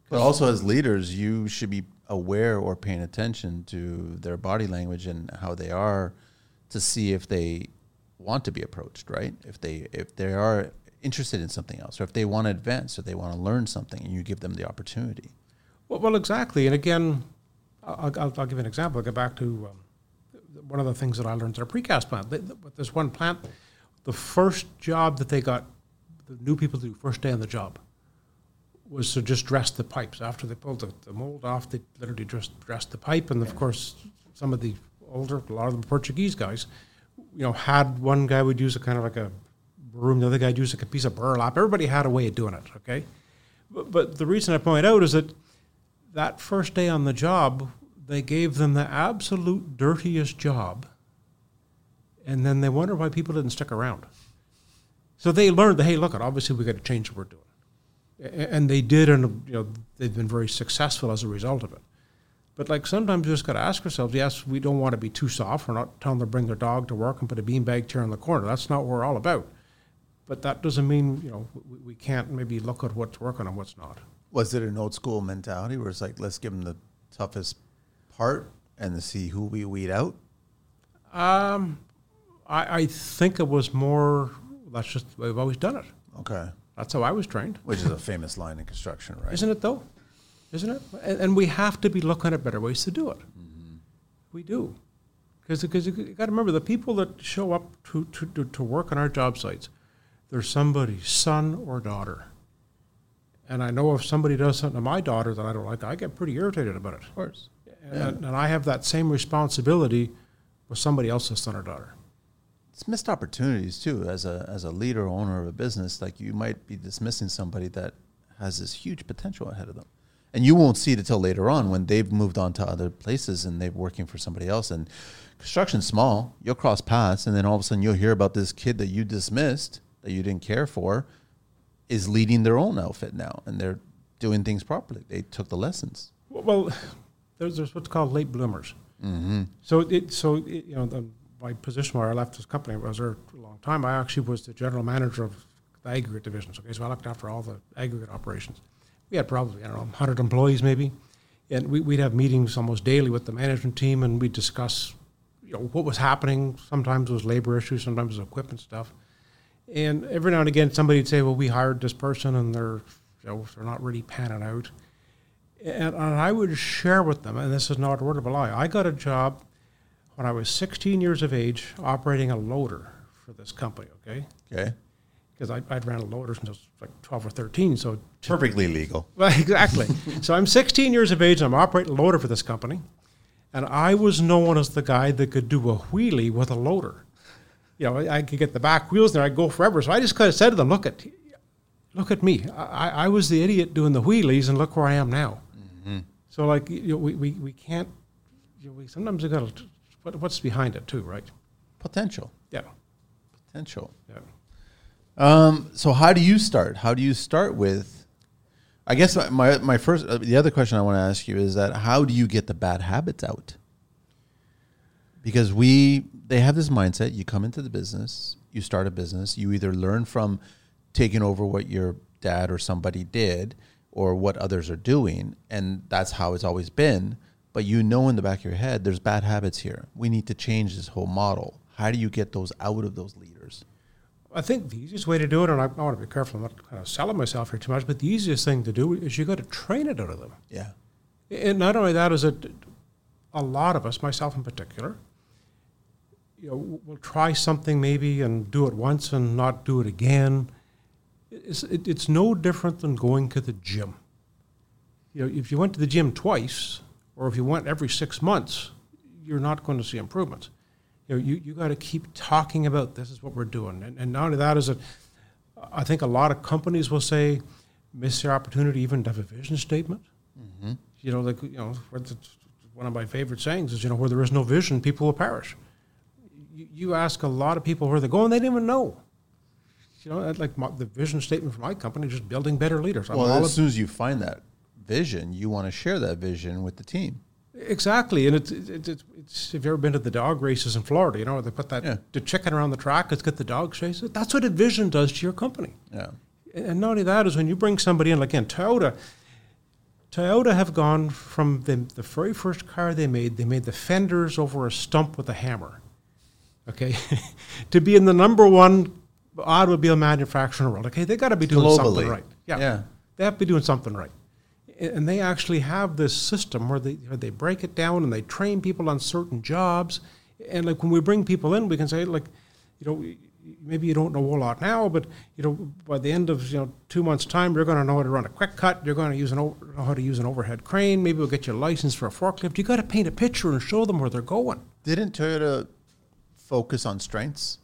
But also, as leaders, you should be aware or paying attention to their body language and how they are, to see if they want to be approached. Right? If they if they are interested in something else, or if they want to advance, or they want to learn something, and you give them the opportunity. Well, well exactly. And again, I'll, I'll, I'll give an example. I'll go back to um, one of the things that I learned at a precast plant. They, there's one plant, the first job that they got the new people to do first day on the job was to just dress the pipes. After they pulled the, the mold off, they literally just dressed the pipe. And of course, some of the older, a lot of them Portuguese guys, you know, had one guy would use a kind of like a broom, the other guy would use like a piece of burlap. Everybody had a way of doing it, okay? But, but the reason I point out is that that first day on the job, they gave them the absolute dirtiest job. And then they wonder why people didn't stick around. So they learned that, hey, look, obviously we got to change what we're doing and they did, and you know they've been very successful as a result of it. But like sometimes you just got to ask ourselves: Yes, we don't want to be too soft. We're not telling them to bring their dog to work and put a beanbag chair in the corner. That's not what we're all about. But that doesn't mean you know we, we can't maybe look at what's working and what's not. Was it an old school mentality where it's like let's give them the toughest part and to see who we weed out? Um, I, I think it was more. That's just we've always done it. Okay. That's how I was trained. Which is a famous line in construction, right? Isn't it though? Isn't it? And, and we have to be looking at better ways to do it. Mm-hmm. We do. Because you got to remember the people that show up to, to, to work on our job sites, they're somebody's son or daughter. And I know if somebody does something to my daughter that I don't like, I get pretty irritated about it. Of course. And, yeah. and I have that same responsibility with somebody else's son or daughter it's missed opportunities too as a as a leader owner of a business like you might be dismissing somebody that has this huge potential ahead of them and you won't see it until later on when they've moved on to other places and they're working for somebody else and construction's small you'll cross paths and then all of a sudden you'll hear about this kid that you dismissed that you didn't care for is leading their own outfit now and they're doing things properly they took the lessons well there's, there's what's called late bloomers mm-hmm. so it so it, you know the my position where I left this company, I was there a long time. I actually was the general manager of the aggregate divisions. Okay, so I looked after all the aggregate operations. We had probably I don't know 100 employees maybe, and we, would have meetings almost daily with the management team, and we'd discuss you know what was happening. Sometimes it was labor issues, sometimes it was equipment stuff, and every now and again somebody'd say, "Well, we hired this person, and they're you know they're not really panning out." And, and I would share with them, and this is not a word of a lie. I got a job when I was 16 years of age operating a loader for this company, okay? Okay. Because I, I'd ran a loader since I was like 12 or 13, so. Perfectly legal. Well, exactly. so I'm 16 years of age and I'm operating a loader for this company. And I was known as the guy that could do a wheelie with a loader. You know, I, could get the back wheels there, I'd go forever. So I just kind of said to them, look at, look at me. I, I was the idiot doing the wheelies and look where I am now. Mm-hmm. So like, you know, we, we, we can't, you know, we sometimes we got to what, what's behind it too, right? Potential. Yeah. Potential. Yeah. Um, so how do you start? How do you start with? I guess my my, my first uh, the other question I want to ask you is that how do you get the bad habits out? Because we they have this mindset. You come into the business, you start a business, you either learn from taking over what your dad or somebody did or what others are doing, and that's how it's always been but you know in the back of your head there's bad habits here. We need to change this whole model. How do you get those out of those leaders? I think the easiest way to do it, and I, I want to be careful, I'm not kind of selling myself here too much, but the easiest thing to do is you got to train it out of them. Yeah. And not only that, is it a lot of us, myself in particular, you know, we'll try something maybe and do it once and not do it again. It's, it, it's no different than going to the gym. You know, if you went to the gym twice, or if you went every six months, you're not going to see improvements. You know, you, you got to keep talking about this is what we're doing. And, and not only that is it, I think a lot of companies will say, miss the opportunity even to have a vision statement. Mm-hmm. You know, like, you know, one of my favorite sayings is, you know, where there is no vision, people will perish. You, you ask a lot of people where they're going, they don't even know. You know, like my, the vision statement for my company, just building better leaders. I'm Well, all as soon as you find that vision, you want to share that vision with the team. Exactly, and it's, it's, it's, it's if you've ever been to the dog races in Florida, you know they put that Yeah. the chicken around the track. Let's get the dog chase. That's what a vision does to your company. Yeah. And not only that is when you bring somebody in, like again, Toyota. Toyota have gone from the, the very first car they made, they made the fenders over a stump with a hammer, okay, to be in the number one automobile manufacturer in the world. Okay, they got to be doing Globally. something right. Yeah. yeah. They have to be doing something right. And they actually have this system where they, where they break it down and they train people on certain jobs. And like when we bring people in, we can say like, you know, maybe you don't know a whole lot now, but you know, by the end of you know two months' time, you're going to know how to run a quick cut. You're going to use an o- know how to use an overhead crane. Maybe we'll get you a license for a forklift. You got to paint a picture and show them where they're going. Didn't Toyota focus on strengths?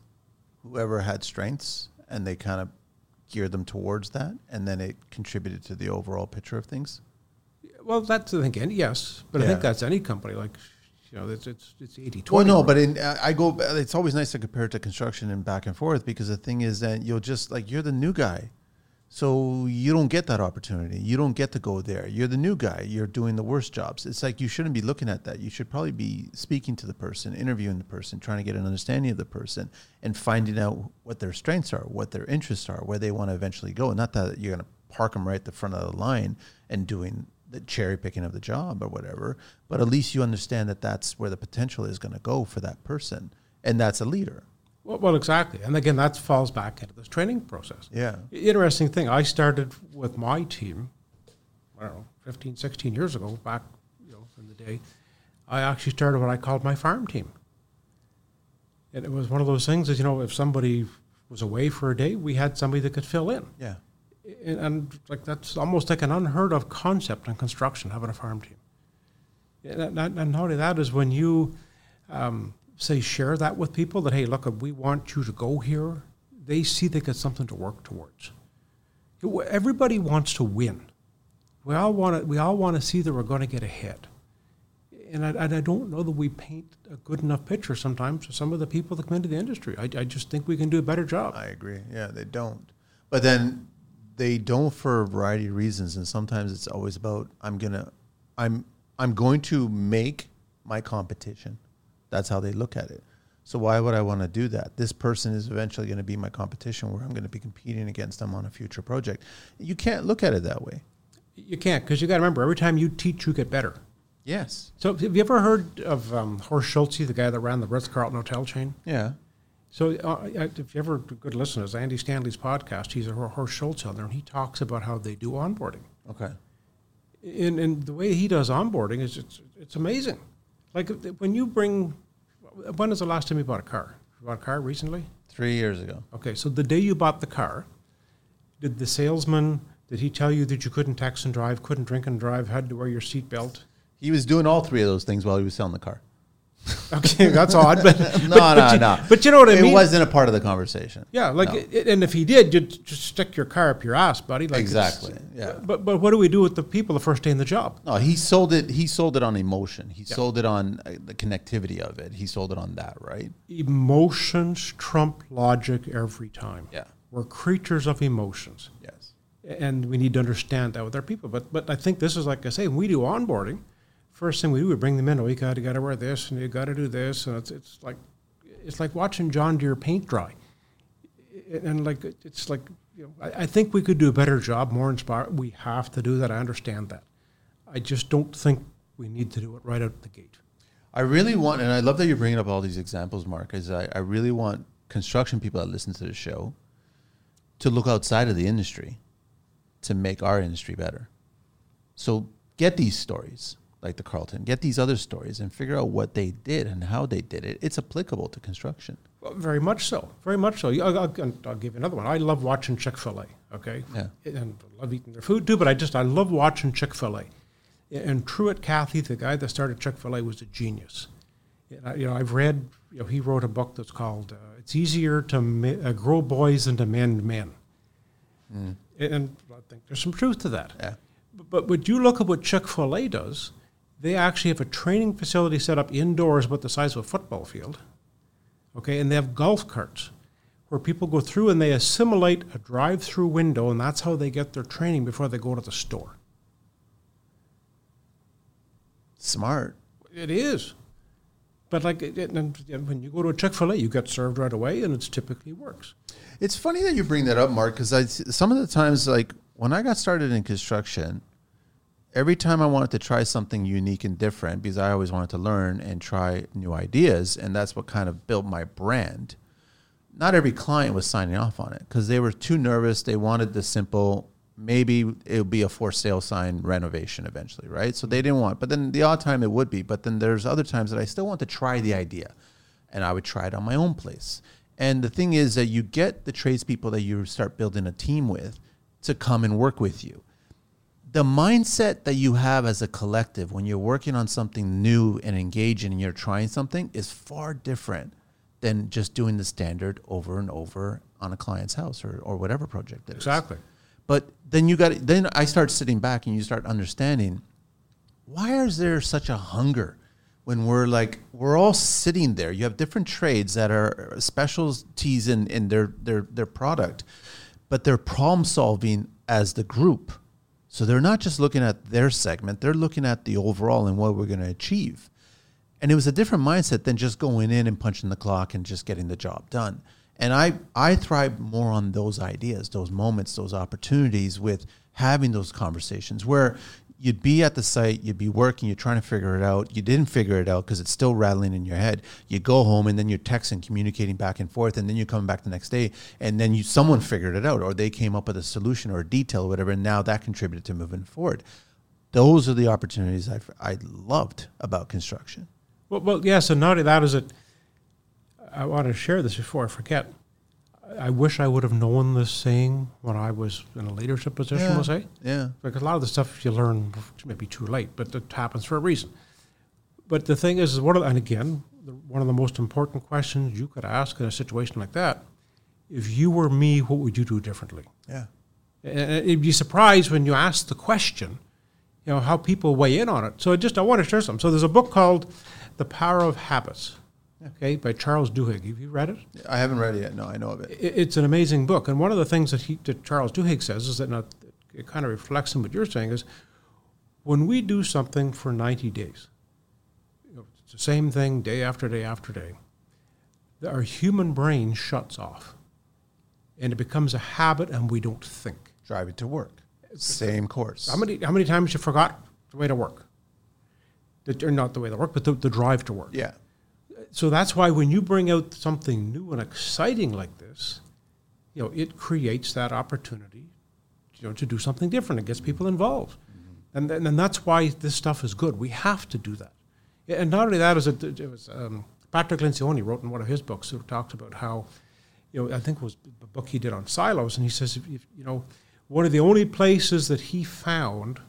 Whoever had strengths, and they kind of geared them towards that, and then it contributed to the overall picture of things. Well, that's I think any, yes, but I think that's any company. Like, you know, it's it's it's 80 Well, 20. no, but in, I I go. It's always nice to compare it to construction and back and forth because the thing is that you'll just like you're the new guy, so you don't get that opportunity. You don't get to go there. You're the new guy. You're doing the worst jobs. It's like you shouldn't be looking at that. You should probably be speaking to the person, interviewing the person, trying to get an understanding of the person, and finding out what their strengths are, what their interests are, where they want to eventually go. Not that you're going to park them right at the front of the line and doing the cherry picking of the job or whatever, but at least you understand that that's where the potential is going to go for that person, and that's a leader. Well, exactly. And again, that falls back into this training process. Yeah. Interesting thing. I started with my team, I don't know, 15, 16 years ago, back you know, in the day. I actually started what I called my farm team. And it was one of those things that, you know, if somebody was away for a day, we had somebody that could fill in. Yeah. And, and like that's almost like an unheard of concept in construction, having a farm team. And, and, and not only that is when you um, say share that with people that hey, look, we want you to go here. They see they got something to work towards. Everybody wants to win. We all want to. We all want to see that we're going to get ahead. And I, and I don't know that we paint a good enough picture sometimes for some of the people that come into the industry. I, I just think we can do a better job. I agree. Yeah, they don't. But then they don't for a variety of reasons, and sometimes it's always about I'm gonna, I'm I'm going to make my competition. That's how they look at it. So why would I want to do that? This person is eventually going to be my competition, where I'm going to be competing against them on a future project. You can't look at it that way. You can't because you got to remember every time you teach, you get better. Yes. So have you ever heard of um, Horst Schulze, the guy that ran the Ritz Carlton hotel chain? Yeah. So uh, if you ever good listeners, Andy Stanley's podcast, he's a Hor- Horst Schulze on there, and he talks about how they do onboarding. Okay. And, and the way he does onboarding is it's, it's amazing. Like when you bring, when is the last time you bought a car? You bought a car recently? Three years ago. Okay, so the day you bought the car, did the salesman did he tell you that you couldn't text and drive, couldn't drink and drive, had to wear your seatbelt? He was doing all three of those things while he was selling the car. Okay, that's odd, but No, but, no, but you, no. But you know what I it mean? It wasn't a part of the conversation. Yeah, like, No. it, and if he did, you'd just stick your car up your ass, buddy. Like Exactly, yeah. But but what do we do with the people the first day in the job? No, he sold it. He sold it on emotion. He sold it on uh, the connectivity of it. He sold it on that, right? Emotions trump logic every time. Yeah. we're creatures of emotions, Yes. and we need to understand that with our people. But but I think this is like I say, when we do onboarding. First thing we do, we bring them in. Oh, you got to wear this, and you got to do this, and it's it's like it's like watching John Deere paint dry. and and, like it's like you know, I, I think we could do a better job, more inspired. We have to do that. I understand that. I just don't think we need to do it right out the gate. I really want, and I love that you're bringing up all these examples, Mark. Is I, I really want construction people that listen to the show to look outside of the industry to make our industry better. So get these stories like the Carlton, get these other stories, and figure out what they did and how they did it. It's applicable to construction. Well, very much so. Very much so. I'll, I'll, I'll give you another one. I love watching Chick Fil A. Okay. Yeah. And I love eating their food too, but I just I love watching Chick Fil A. And Truett Cathy, the guy that started Chick Fil A, was a genius. And I- You know, I've read. You know, he wrote a book that's called uh, "It's Easier to ma- uh, Grow Boys Than to Mend Men," and, and I think there's some truth to that. Yeah. But, but would you look at what Chick Fil A does? They actually have a training facility set up indoors, about the size of a football field. Okay, and they have golf carts where people go through and they assimilate a drive-through window, and that's how they get their training before they go to the store. Smart. It is. But like when you go to a Chick Fil A, you get served right away, and it typically works. It's funny that you bring that up, Mark, because I some of the times like when I got started in construction, every time I wanted to try something unique and different because I always wanted to learn and try new ideas, and that's what kind of built my brand. Not every client was signing off on it because they were too nervous. They wanted the simple, maybe it would be a for sale sign renovation eventually, right? So they didn't want. But then the odd time it would be. But then there's other times that I still want to try the idea, and I would try it on my own place. And the thing is that you get the tradespeople that you start building a team with to come and work with you the mindset that you have as a collective when you're working on something new and engaging and you're trying something is far different than just doing the standard over and over on a client's house or, or whatever project it is. Exactly. But then you got then I start sitting back and you start understanding why is there such a hunger when we're like we're all sitting there. You have different trades that are specialties in, in their, their their product, but they're problem solving as the group. So they're not just looking at their segment, they're looking at the overall and what we're going to achieve. And it was a different mindset than just going in and punching the clock and just getting the job done. And I, I thrive more on those ideas, those moments, those opportunities with having those conversations where you'd be at the site, you'd be working, you're trying to figure it out. You didn't figure it out because it's still rattling in your head. You go home and then you're texting, communicating back and forth, and then you're coming back the next day, and then you someone figured it out, or they came up with a solution or a detail or whatever, and now that contributed to moving forward. Those are the opportunities I, I loved about construction. Well, well, yes, and not that is it. I want to share this before I forget. I wish I would have known this saying when I was in a leadership position. Yeah. We'll say Yeah. because a lot of the stuff you learn maybe too late, but it happens for a reason. But the thing is, is one of the, and again, the, one of the most important questions you could ask in a situation like that: if you were me, what would you do differently? Yeah. And you'd be surprised when you ask the question, you know, how people weigh in on it. So I just I want to share some. So there's a book called The Power of Habits, okay, by Charles Duhigg. Have you read it? I haven't read it yet. No, I know of it. It's an amazing book. And one of the things that, he, that Charles Duhigg says is that, not, it kind of reflects on what you're saying, is when we do something for 90 days, you know, it's the same thing day after day after day, our human brain shuts off. And it becomes a habit and we don't think. Driving to work. Same course. How many how many times you forgot the way to work? The, or not the way to work, but the, the drive to work. Yeah. So that's why when you bring out something new and exciting like this, you know, it creates that opportunity, you know, to do something different. It gets people involved, and, and and that's why this stuff is good. We have to do that, and not only that is it. It was um, Patrick Lencioni wrote in one of his books who talked about how, you know, I think it was a book he did on silos, and he says, if, if, you know, one of the only places that he found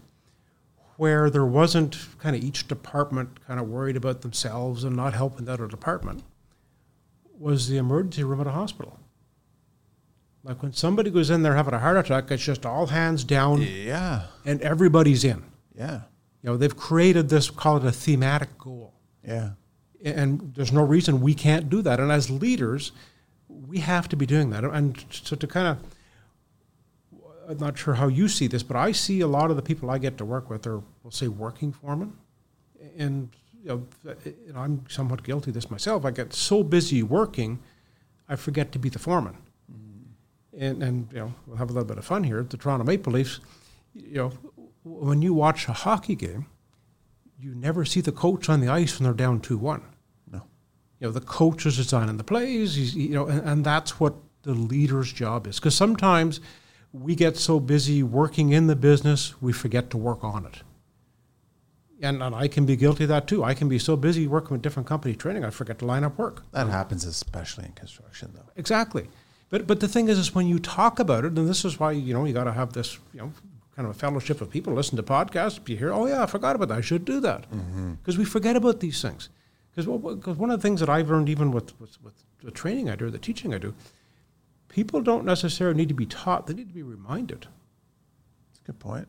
where there wasn't kind of each department kind of worried about themselves and not helping the other department was the emergency room at a hospital. Like when somebody goes in there having a heart attack, it's just all hands down Yeah. and everybody's in. Yeah. You know, they've created this, call it a thematic goal. Yeah. And there's no reason we can't do that. And as leaders, we have to be doing that. And so to kind of, I'm not sure how you see this, but I see a lot of the people I get to work with are, we'll say, working foremen. And, you know, and I'm somewhat guilty of this myself. I get so busy working, I forget to be the foreman. Mm. And, and, you know, we'll have a little bit of fun here. The Toronto Maple Leafs, you know, when you watch a hockey game, you never see the coach on the ice when they're down 2 1 No. you know the coach is designing the plays he's, you know and, and that's what the leader's job is because sometimes we get so busy working in the business we forget to work on it. And, and i can be guilty of that too. I can be so busy working with different company training i forget to line up work. That happens especially in construction, though. exactly. But but the thing is is when you talk about it and this is why you know you got to have this you know kind of a fellowship of people listen to podcasts you hear oh yeah i forgot about that. I should do that. Mm-hmm. Because we forget about these things. Because one of the things that I've learned, even with, with, with the training I do, the teaching I do, people don't necessarily need to be taught; they need to be reminded. That's a good point.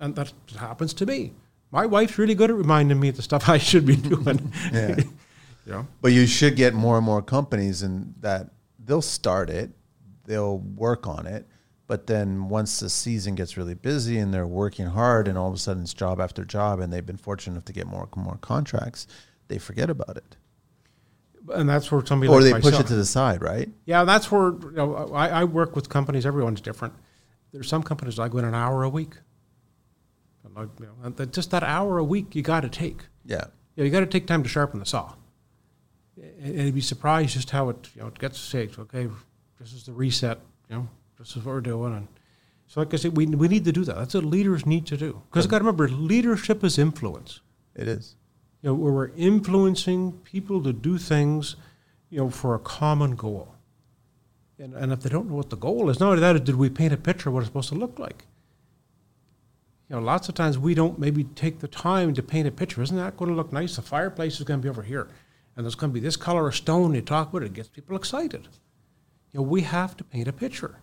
and that happens to me. My wife's really good at reminding me of the stuff I should be doing. Yeah. you know, But you should get more and more companies and that they'll start it, they'll work on it, but then once the season gets really busy and they're working hard and all of a sudden it's job after job and they've been fortunate enough to get more and more contracts, they forget about it. And that's where somebody Or like they push it to the side, right? Yeah, that's where you know, I, I work with companies. Everyone's different. There's some companies I go in an hour a week. And I, you know, just that hour a week you got to take. Yeah. You, know, you got to take time to sharpen the saw. And and you'd be surprised just how it you know it gets shaped. Okay, this is the reset. You know, this is what we're doing. And so, like I said, we we need to do that. That's what leaders need to do. Because you got to remember, leadership is influence. It is. You know, where we're influencing people to do things, you know, for a common goal. And, and if they don't know what the goal is, not only that, did we paint a picture of what it's supposed to look like? You know, lots of times we don't maybe take the time to paint a picture. Isn't that going to look nice? The fireplace is going to be over here, and there's going to be this color of stone. You talk about it, it gets people excited. You know, we have to paint a picture.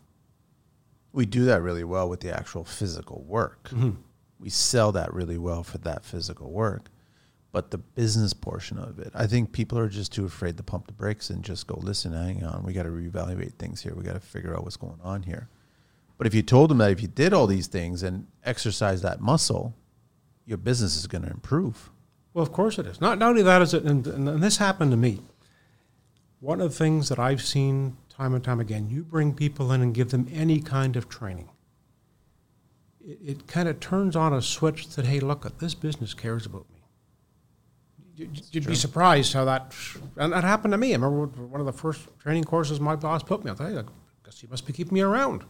We do that really well with the actual physical work. Mm-hmm. We sell that really well for that physical work. But the business portion of it, I think people are just too afraid to pump the brakes and just go, listen, hang on, we got to reevaluate things here. We got to figure out what's going on here. But if you told them that if you did all these things and exercise that muscle, your business is going to improve. Well, of course it is. Not, not only that is it, and, and this happened to me. One of the things that I've seen time and time again, you bring people in and give them any kind of training. It kind of turns on a switch that, hey, look, this business cares about me. You- You'd be surprised how that, and that happened to me. I remember one of the first training courses my boss put me on. I thought, "Hey, guess you must be keeping me around.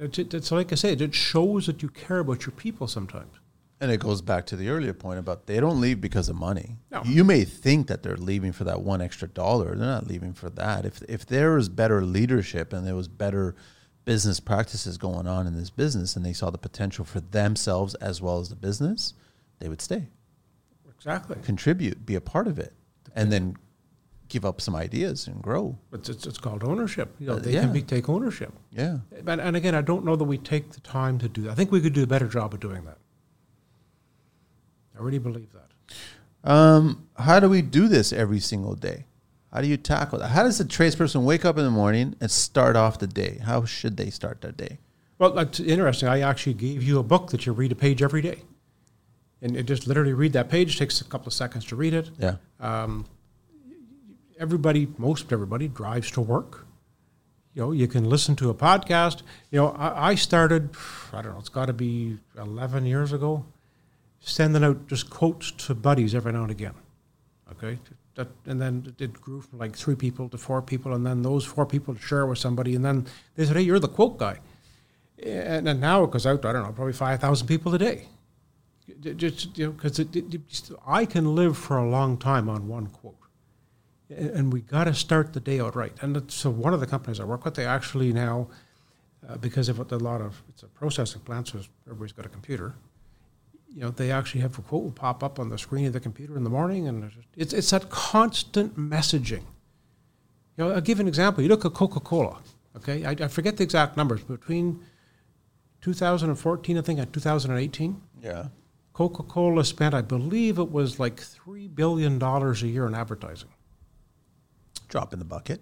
It's like I said, it shows that you care about your people sometimes. And it goes back to the earlier point about they don't leave because of money. No. You may think that they're leaving for that one extra dollar. They're not leaving for that. If if there was better leadership and there was better business practices going on in this business and they saw the potential for themselves as well as the business, they would stay, Exactly. contribute, be a part of it, and then give up some ideas and grow. It's, it's, it's called ownership. You know, Uh, they yeah. can be, take ownership. Yeah. And, and again, I don't know that we take the time to do that. I think we could do a better job of doing that. I really believe that. Um, how do we do this every single day? How do you tackle that? How does a tradesperson wake up in the morning and start off the day? How should they start their day? Well, that's interesting. I actually gave you a book that you read a page every day. And it just literally read that page, takes a couple of seconds to read it. Yeah. Um, everybody, most everybody, drives to work. You know, you can listen to a podcast. You know, I, I started, I don't know, it's got to be 11 years ago, sending out just quotes to buddies every now and again. Okay? That, and then it grew from like three people to four people, and then those four people to share with somebody, and then they said, hey, you're the quote guy. And, and now it goes out, to, I don't know, probably 5,000 people a day. Just, you know, because I can live for a long time on one quote. And we got to start the day out right. And so one of the companies I work with, they actually now, uh, because of a lot of, it's a processing plant, so everybody's got a computer. You know, they actually have a quote will pop up on the screen of the computer in the morning, and it's it's that constant messaging. You know, I'll give an example. You look at Coca Cola. Okay, I, I forget the exact numbers between 2014, I think, and 2018. Yeah. Coca Cola spent, I believe it was like $3 billion a year in advertising. Drop in the bucket.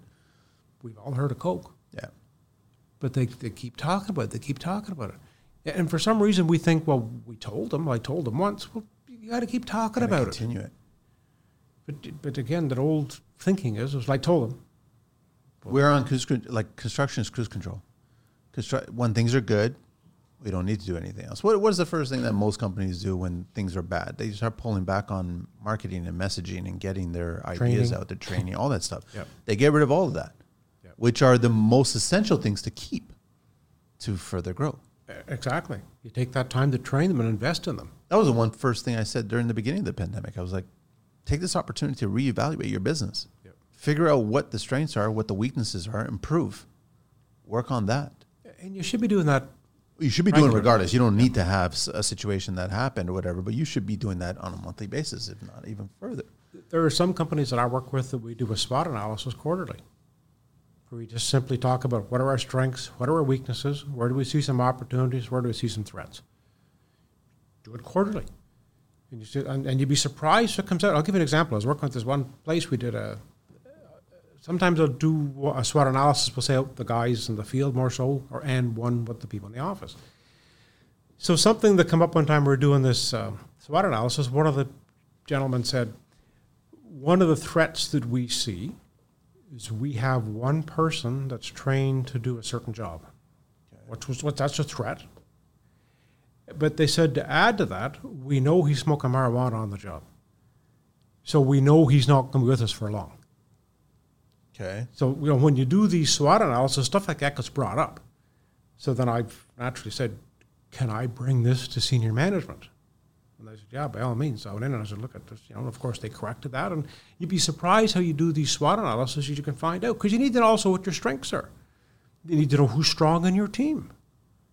We've all heard of Coke, Yeah. but they, they keep talking about it. They keep talking about it. And for some reason, we think, well, we told them, I told them once. Well, you got to keep talking Gotta about it. continue it. But, but again, that old thinking is, was like, told them. We're on cruise, like construction is cruise control. Constru- when things are good, we don't need to do anything else. What, what is the first thing that most companies do when things are bad? They start pulling back on marketing and messaging and getting their ideas Training. out, their training, all that stuff. Yep. They get rid of all of that, Yep. which are the most essential things to keep to further grow. Exactly. You take that time to train them and invest in them. That was the one first thing I said during the beginning of the pandemic. I was like, take this opportunity to reevaluate your business. Yep. Figure out what the strengths are, what the weaknesses are, improve. Work on that. And you should be doing that. You should be doing it regardless. You don't need to have a situation that happened or whatever, but you should be doing that on a monthly basis, if not even further. there are some companies that I work with that we do a SWOT analysis quarterly. Where we just simply talk about what are our strengths, what are our weaknesses, where do we see some opportunities, where do we see some threats. Do it quarterly. And, you see, and, and you'd be surprised what comes out. I'll give you an example. I was working with this one place. We did a. Sometimes I'll do a SWOT analysis. We'll say out the guys in the field more so, or and one with the people in the office. So something that come up one time we were doing this uh, SWOT analysis. One of the gentlemen said, one of the threats that we see is we have one person that's trained to do a certain job. Which was what that's a threat. But they said to add to that, we know he's smoking marijuana on the job. So we know he's not going to be with us for long. Okay. So you know when you do these SWOT analysis, stuff like that gets brought up. So then I've naturally said, "Can I bring this to senior management?" And they said, "Yeah, by all means." So I went in and I said, "Look at this." You know, and of course they corrected that, and you'd be surprised how you do these SWOT analysis. You can find out because you need to know also what your strengths are. You need to know who's strong in your team.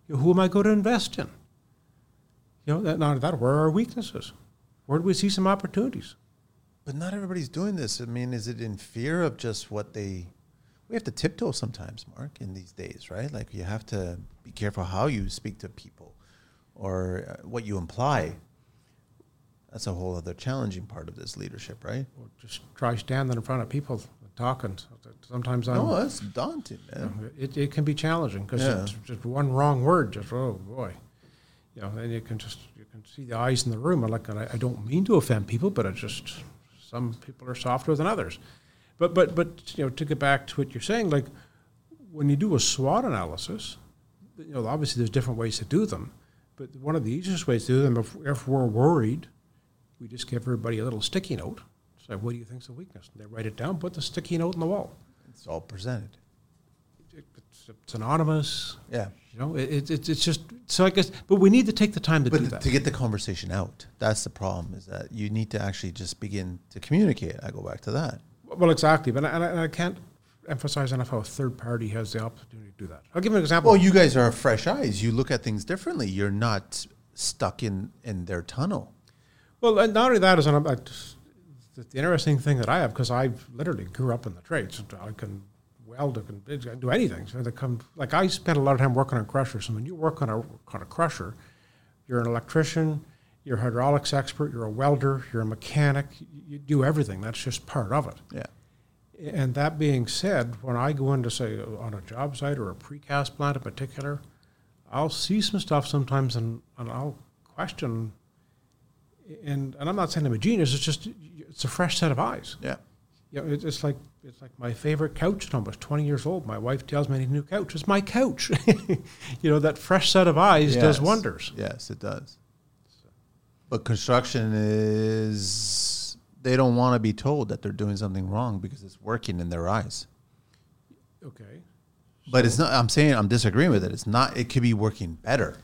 You know, who am I going to invest in? You know, that, not that. Where are our weaknesses? Where do we see some opportunities? But not everybody's doing this. I mean, is it in fear of just what they? We have to tiptoe sometimes, Mark, in these days, right? Like you have to be careful how you speak to people, or uh, what you imply. That's a whole other challenging part of this leadership, right? Or just try standing in front of people talking. Sometimes I'm. No, that's daunting, man. it, it can be challenging because Yeah. it's just one wrong word, just oh boy, you know, and you can just you can see the eyes in the room. And like, I, I don't mean to offend people, but it's just some people are softer than others. But but but you know, to get back to what you're saying, like when you do a SWOT analysis, you know, obviously there's different ways to do them, but one of the easiest ways to do them, if, if we're worried, we just give everybody a little sticky note. Say, what do you think's a weakness? And they write it down, put the sticky note in the wall. It's all presented. It- It's, it's anonymous. Yeah. You know, it, it, it's it's just so I guess, but we need to take the time to do that. to get the conversation out, that's the problem. Is that you need to actually just begin to communicate. I go back to that. well, exactly, but I, and I, and I can't emphasize enough how a third party has the opportunity to do that. I'll give you an example. Well, you guys are fresh eyes. You look at things differently. You're not stuck in in their tunnel. Well, and not only that is, an, I the interesting thing that I have because I literally grew up in the trades. I can weld, I can, can do anything. So they come like I spent a lot of time working on crushers. So when you work on a on a crusher, you're an electrician, you're a hydraulics expert, you're a welder, you're a mechanic. You, you do everything. That's just part of it. Yeah. And that being said, when I go into say uh, on a job site or a precast plant in particular, I'll see some stuff sometimes and, and I'll question. And and I'm not saying I'm a genius. It's just it's a fresh set of eyes. Yeah. You know, it's like it's like my favorite couch when I was 20 years old. My wife tells me I need a new couch. It's my couch. you know that fresh set of eyes does wonders. Yes, it does. But construction is they don't want to be told that they're doing something wrong because it's working in their eyes. Okay. But it's not I'm saying I'm disagreeing with it. It's not it could be working better.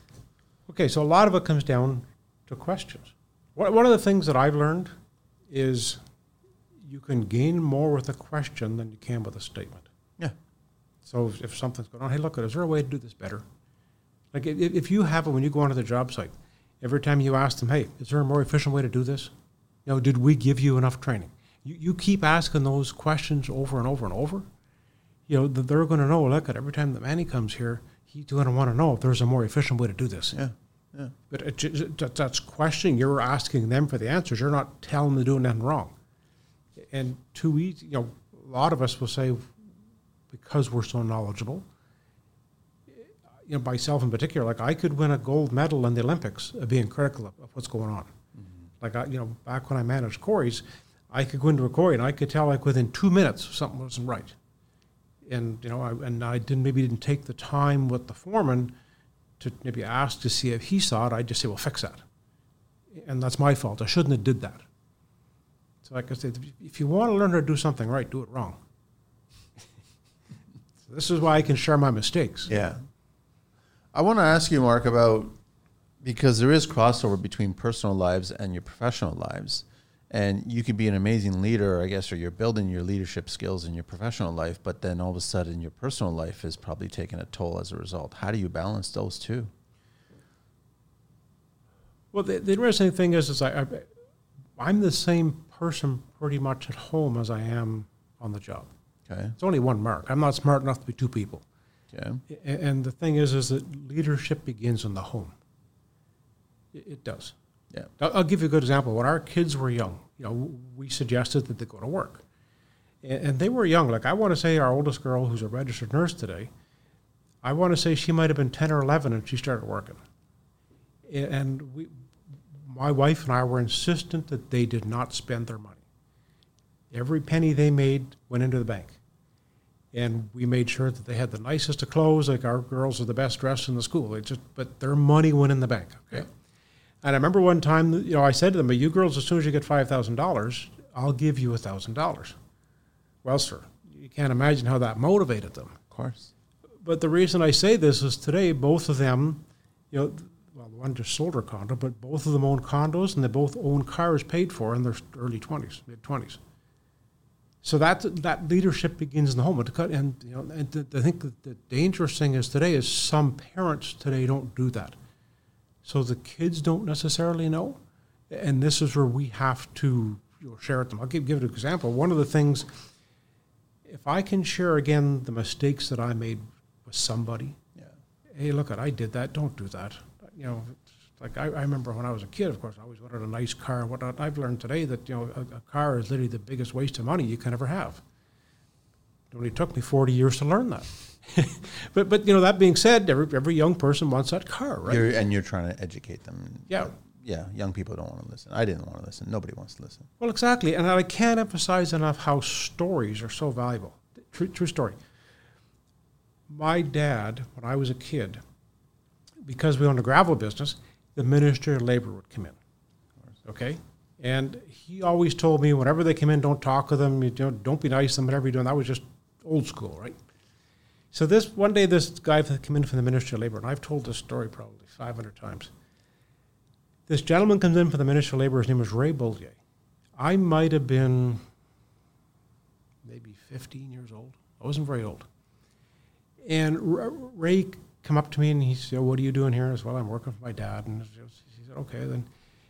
Okay, so a lot of it comes down to questions. One of the things that I've learned is you can gain more with a question than you can with a statement. Yeah. So if, if something's going on, hey, look, is there a way to do this better? Like if, if you have it when you go onto the job site, every time you ask them, hey, is there a more efficient way to do this? You know, did we give you enough training? You, you keep asking those questions over and over and over. You know, they're going to know, look, at every time that Manny comes here, he's going to want to know if there's a more efficient way to do this. Yeah. Yeah. But it, that's questioning. You're asking them for the answers. You're not telling them to do nothing wrong. And too easy, you know, a lot of us will say, because we're so knowledgeable, you know, myself in particular, like I could win a gold medal in the Olympics of being critical of, of what's going on. Mm-hmm. Like I, you know, back when I managed quarries, I could go into a quarry and I could tell like within two minutes something wasn't right. And you know, I, and I didn't maybe didn't take the time with the foreman to maybe ask to see if he saw it. I'd just say, well, fix that. And that's my fault. I shouldn't have did that. So like I said, if you want to learn how to do something right, do it wrong. so this is why I can share my mistakes. Yeah. I want to ask you, Mark, about because there is crossover between personal lives and your professional lives. And you could be an amazing leader, I guess, or you're building your leadership skills in your professional life, but then all of a sudden your personal life is probably taking a toll as a result. How do you balance those two? Well, the, the interesting thing is, is I, I, I'm the same person pretty much at home as I am on the job. Okay. It's only one Mark. I'm not smart enough to be two people. Okay. And the thing is, is that leadership begins in the home. It does. Yeah. I'll give you a good example. When our kids were young, you know, we suggested that they go to work, and, and they were young. Like I want to say, our oldest girl, who's a registered nurse today, I want to say she might have been ten or eleven, and she started working. And we, my wife and I were insistent that they did not spend their money. Every penny they made went into the bank and we made sure that they had the nicest of clothes. Like our girls are the best dressed in the school. It just, but their money went in the bank. Okay. And I remember one time, you know, I said to them, "But you girls, as soon as you get five thousand dollars, I'll give you a thousand dollars." Well, sir, you can't imagine how that motivated them. Of course. But the reason I say this is today, both of them, you know, one just sold her condo, but both of them own condos and they both own cars paid for in their early twenties, mid twenties. So that that leadership begins in the home. And, to cut, and you know, and th- I think the dangerous thing is today is some parents today don't do that. So the kids don't necessarily know, and this is where we have to you know, share it with them. I'll give give an example. One of the things, if I can share again the mistakes that I made with somebody, Yeah. hey, look, at I did that. Don't do that. You know, like I, I remember when I was a kid. Of course, I always wanted a nice car and whatnot. I've learned today that you know a, a car is literally the biggest waste of money you can ever have. It only took me forty years to learn that. but but you know that being said, every every young person wants that car, right? You're, and you're trying to educate them. Yeah. Yeah. Young people don't want to listen. I didn't want to listen. Nobody wants to listen. Well, exactly, and I can't emphasize enough how stories are so valuable. True, true story. My dad, when I was a kid, because we owned a gravel business, the Ministry of Labor would come in. Okay, and he always told me whenever they come in, don't talk to them. You know, don't be nice to them. Whatever you're doing, that was just old school, right? So this one day, this guy came in from the Ministry of Labor, and I've told this story probably 500 times. This gentleman comes in for the Ministry of Labor. His name was Ray Bollier. I might have been maybe 15 years old. I wasn't very old. And Ray come up to me and he said, "What are you doing here?" As well, I'm working for my dad. And he said, "Okay." Then,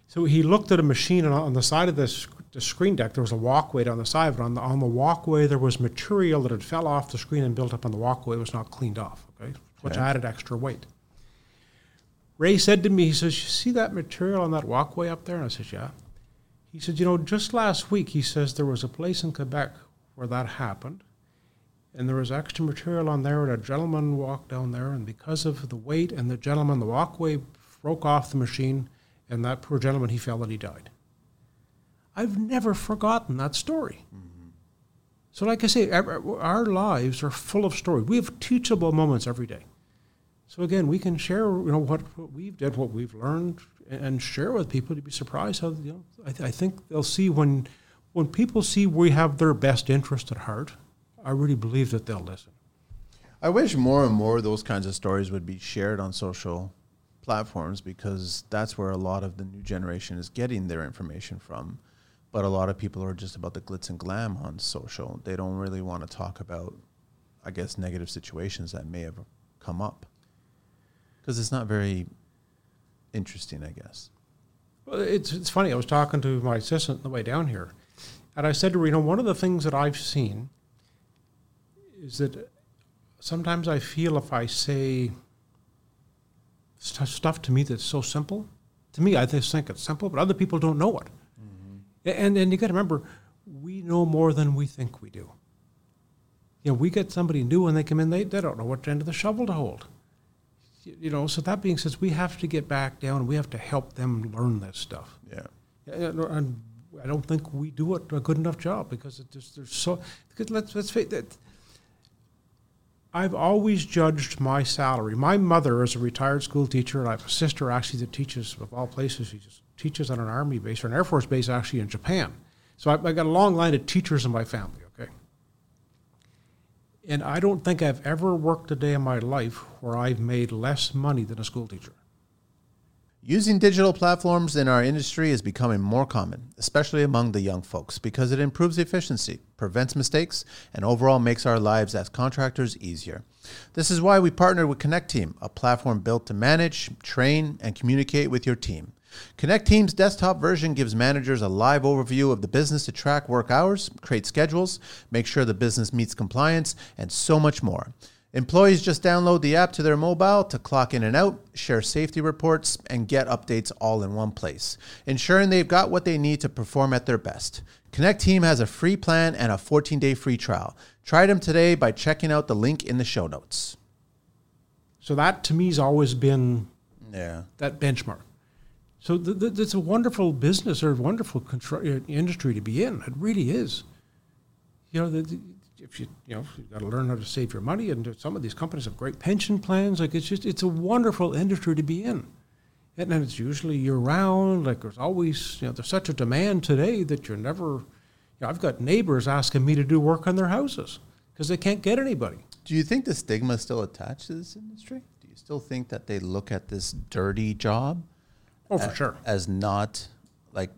so he looked at a machine, and on the side of this the screen deck, there was a walkway down the side. But on the on the walkway, there was material that had fell off the screen and built up on the walkway. It was not cleaned off. Okay, which added extra weight. Ray said to me, he says, "You see that material on that walkway up there?" And I said, "Yeah." He said, "You know, just last week, he says there was a place in Quebec where that happened, and there was extra material on there, and a gentleman walked down there, and because of the weight and the gentleman, the walkway broke off the machine, and that poor gentleman, he fell and he died." I've never forgotten that story. Mm-hmm. So, like I say, our our lives are full of stories. We have teachable moments every day. So again, we can share, you know, what, what we've did, what we've learned, and, and share with people. To be surprised how, you know, I, th- I think they'll see when, when people see we have their best interest at heart. I really believe that they'll listen. I wish more and more of those kinds of stories would be shared on social platforms because that's where a lot of the new generation is getting their information from. But a lot of people are just about the glitz and glam on social. They don't really want to talk about, I guess, negative situations that may have come up because it's not very interesting, I guess. Well, it's, it's funny. I was talking to my assistant on the way down here, and I said to her, you know, one of the things that I've seen is that sometimes I feel if I say st- stuff to me that's so simple, to me, I just think it's simple, but other people don't know it. Mm-hmm. And, and you got to remember, we know more than we think we do. You know, we get somebody new and they come in, they, they don't know what end of the shovel to hold. You know, so that being said, we have to get back down and we have to help them learn this stuff. Yeah. No, And I don't think we do it a good enough job because it just there's so. Because let's let's face it. I've always judged my salary. My mother is a retired school teacher, and I have a sister actually that teaches of all places. She just teaches on an army base or an air force base actually in Japan. So I've, I've got a long line of teachers in my family. Okay. And I don't think I've ever worked a day in my life where I've made less money than a school teacher. Using digital platforms in our industry is becoming more common, especially among the young folks, because it improves efficiency, prevents mistakes, and overall makes our lives as contractors easier. This is why we partnered with Connecteam, a platform built to manage, train, and communicate with your team. Connecteam's desktop version gives managers a live overview of the business to track work hours, create schedules, make sure the business meets compliance, and so much more. Employees just download the app to their mobile to clock in and out, share safety reports, and get updates all in one place, ensuring they've got what they need to perform at their best. Connecteam has a free plan and a 14 day free trial. Try them today by checking out the link in the show notes. So that to me has always been Yeah. that benchmark. So th- th- it's a wonderful business or a wonderful constru- uh, industry to be in. It really is. You know, the, the- if you you know you got to learn how to save your money, and some of these companies have great pension plans. Like it's just it's a wonderful industry to be in, and then it's usually year round. Like there's always you know there's such a demand today that you're never. You know, I've got neighbors asking me to do work on their houses because they can't get anybody. Do you think the stigma is still attached to this industry? Do you still think that they look at this dirty job Oh, for sure. as not like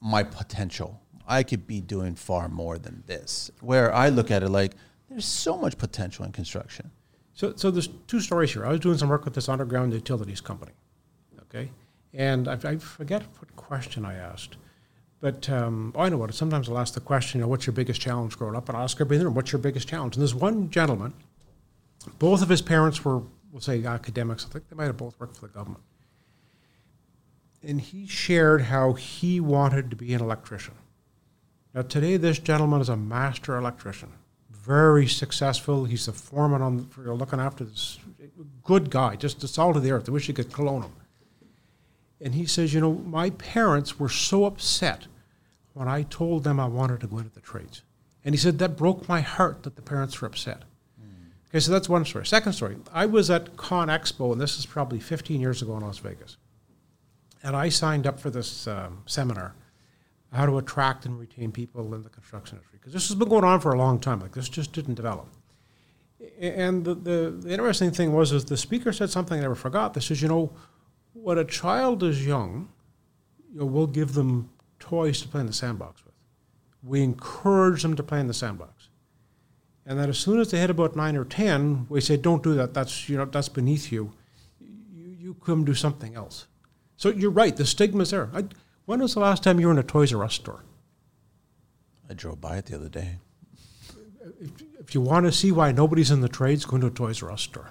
my potential? I could be doing far more than this. Where I look at it like there's so much potential in construction. So, so there's two stories here. I was doing some work with this underground utilities company, okay, and I, I forget what question I asked, but um, oh, I know what. Sometimes I'll ask the question, you know, what's your biggest challenge growing up? And I'll ask everybody what's your biggest challenge? And there's one gentleman, both of his parents were, we'll say, academics. I think they might have both worked for the government, and he shared how he wanted to be an electrician. Now, today, this gentleman is a master electrician, very successful. He's the foreman on for looking after this good guy, just the salt of the earth. I wish you could clone him. And he says, You know, my parents were so upset when I told them I wanted to go into the trades. And he said, That broke my heart that the parents were upset. Okay, so that's one story. Second story I was at Con Expo, and this is probably 15 years ago in Las Vegas. And I signed up for this um, seminar how to attract and retain people in the construction industry. Because this has been going on for a long time. Like this just didn't develop. And the, the, the interesting thing was is the speaker said something I never forgot. This is, you know, when a child is young, you know, we'll give them toys to play in the sandbox with. We encourage them to play in the sandbox. And then as soon as they hit about nine or ten, we say, "Don't do that. That's you know that's beneath you. You, you come do something else." So you're right. The stigma's there. I, when was the last time you were in a Toys R Us store? I drove by it the other day. If, if you want to see why nobody's in the trades, go into a Toys R Us store.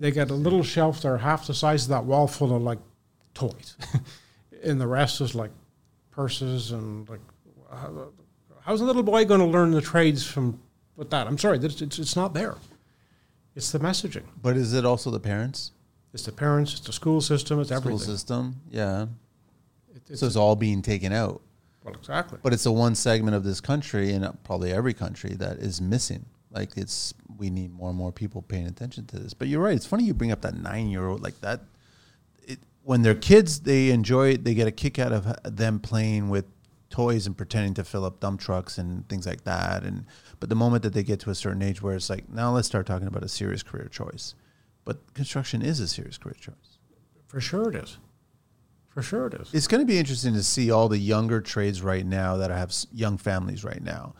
They got a little shelf there, half the size of that wall, full of like toys, and the rest is like purses and like. How's a little boy going to learn the trades from with that? I'm sorry, it's, it's, it's not there. It's the messaging. But is it also the parents? It's the parents. It's the school system. It's School everything. system? Yeah. It- it's, So it's all being taken out. well, exactly. But it's the one segment of this country and probably every country that is missing. Like it's we need more and more people paying attention to this. But you're right. It's funny you bring up that nine year old like that. It, when they're kids, they enjoy it. They get a kick out of them playing with toys and pretending to fill up dump trucks and things like that. And but the moment that they get to a certain age where it's like now let's start talking about a serious career choice. But construction is a serious career choice. For sure it is. For sure it is. It's going to be interesting to see all the younger trades right now that have young families right now,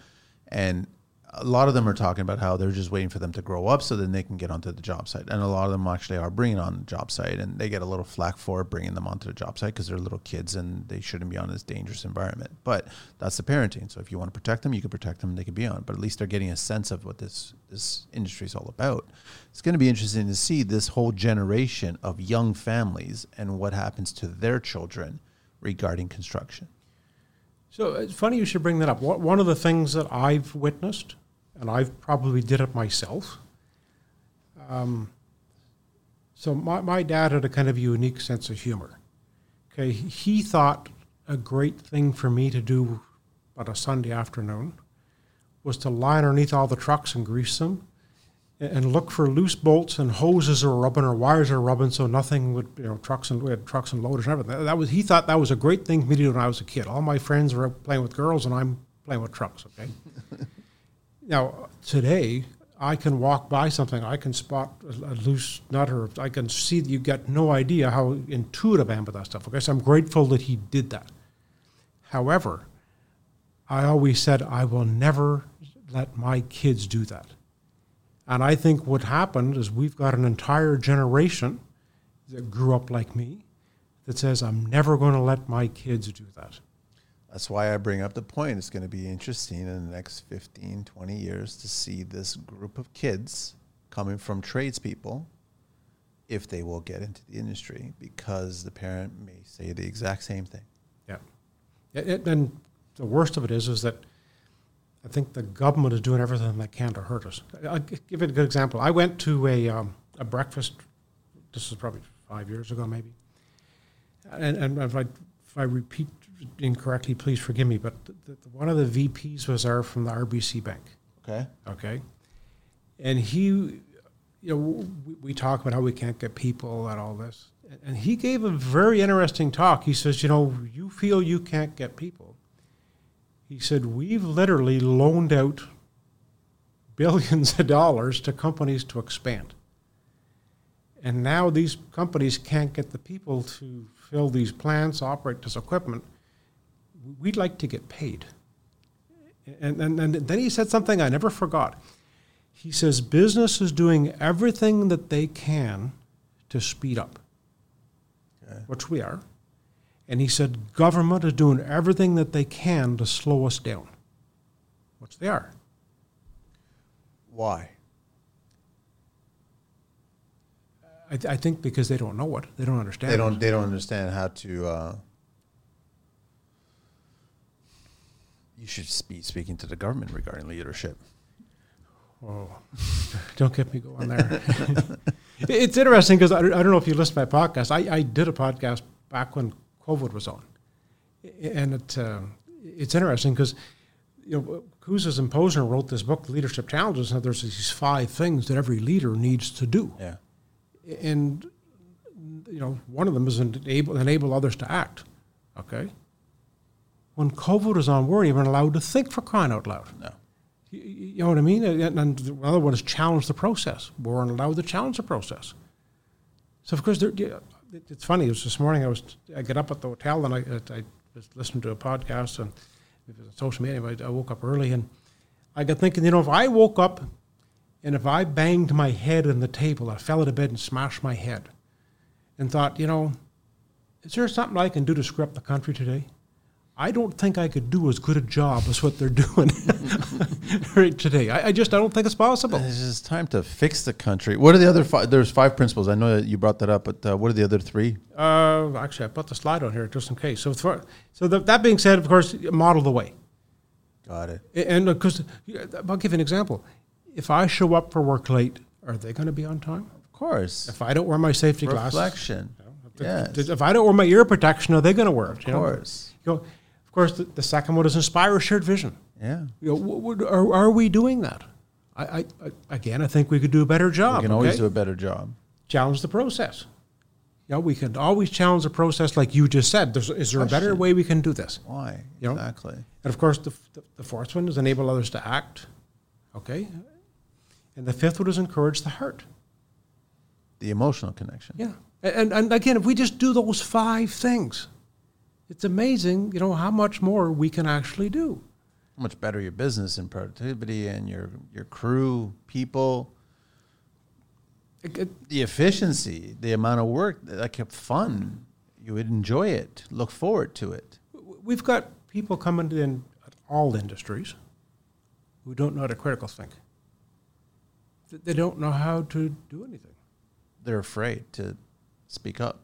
and a lot of them are talking about how they're just waiting for them to grow up so then they can get onto the job site. And a lot of them actually are bringing on the job site, and they get a little flack for bringing them onto the job site because they're little kids and they shouldn't be on this dangerous environment. But that's the parenting. So if you want to protect them, you can protect them. They can be on. But at least they're getting a sense of what this this industry is all about. It's going to be interesting to see this whole generation of young families and what happens to their children regarding construction. So it's funny you should bring that up. One of the things that I've witnessed, and I've probably did it myself. Um, so my, my dad had a kind of unique sense of humor. Okay, he thought a great thing for me to do on a Sunday afternoon was to lie underneath all the trucks and grease them and look for loose bolts and hoses are rubbing or wires are rubbing so nothing would you know trucks and we had trucks and loaders and everything that was he thought that was a great thing for me to do when I was a kid all my friends were playing with girls and I'm playing with trucks okay now today I can walk by something. I can spot a, loose nut or I can see that you get no idea how intuitive I am with that stuff okay? So I'm grateful that he did that. However I always said I will never let my kids do that. And I think what happened is we've got an entire generation that grew up like me that says, I'm never going to let my kids do that. That's why I bring up the point. It's going to be interesting in the next 15, 20 years to see this group of kids coming from tradespeople if they will get into the industry because the parent may say the exact same thing. Yeah. It, it- and the worst of it is, is that I think the government is doing everything they can to hurt us. I'll give you a good example. I went to a, um, a breakfast, this is probably five years ago, maybe. And, and if I, if I repeat incorrectly, please forgive me, but the, the, one of the VPs was there from the RBC Bank. Okay. okay? And he, you know, we, we talk about how we can't get people and all this. And he gave a very interesting talk. He says, you know, you feel you can't get people. He said, we've literally loaned out billions of dollars to companies to expand. And now these companies can't get the people to fill these plants, operate this equipment. We'd like to get paid. And, and, and then he said something I never forgot. He says business is doing everything that they can to speed up, Okay. which we are. And he said government is doing everything that they can to slow us down, which they are. Why? I, th- I think because they don't know it, they don't understand. They don't. They don't understand how to. Uh, you should be speaking to the government regarding leadership. Oh, don't get me going there. it's interesting because I, I don't know if you listen to my podcast. I, I did a podcast back when COVID was on, and it uh, it's interesting because you know Kouzes and Posner wrote this book, Leadership Challenges, and there's these five things that every leader needs to do, Yeah. and you know one of them is enable enable others to act. Okay. When COVID was on, we weren't even allowed to think for crying out loud. No. You, you know what I mean? And, and the other one is challenge the process. We weren't allowed to challenge the process. So of course, there, yeah, it- it's funny. It was this morning. I was I get up at the hotel and I I was listening to a podcast and it was on social media. I, I woke up early and I got thinking. You know, if I woke up and if I banged my head on the table, I fell out of bed and smashed my head, and thought, you know, is there something I can do to screw up the country today? I don't think I could do as good a job as what they're doing right today. I, I just I don't think it's possible. It's time to fix the country. What are the other five? There's five principles. I know that you brought that up, but uh, what are the other three? Uh, actually, I put the slide on here just in case. So, for, so the, that being said, of course, model the way. Got it. And because I'll give you an example. If I show up for work late, are they going to be on time? Of course. If I don't wear my safety glasses, Reflection. Yes. if I don't wear my ear protection, are they going to wear it? Of you know? course. You know, course, the, the second one is inspire a shared vision. Yeah. You know, w- w- are, are we doing that? I, I, I, again, I think we could do a better job. We can always okay? do a better job. challenge the process. You know, we can always challenge the process, like you just said. There's, is there a better way we can do this? Why? You know? Exactly. And of course, the, the, the fourth one is enable others to act. Okay. And the fifth one is encourage the heart. The emotional connection. Yeah. And, and again, if we just do those five things, it's amazing, you know, how much more we can actually do. How much better your business and productivity and your your crew, people, It- it- the efficiency, the amount of work, like fun. You would enjoy it, look forward to it. we've got people coming in at all industries who don't know how to critical think. They don't know how to do anything. They're afraid to speak up.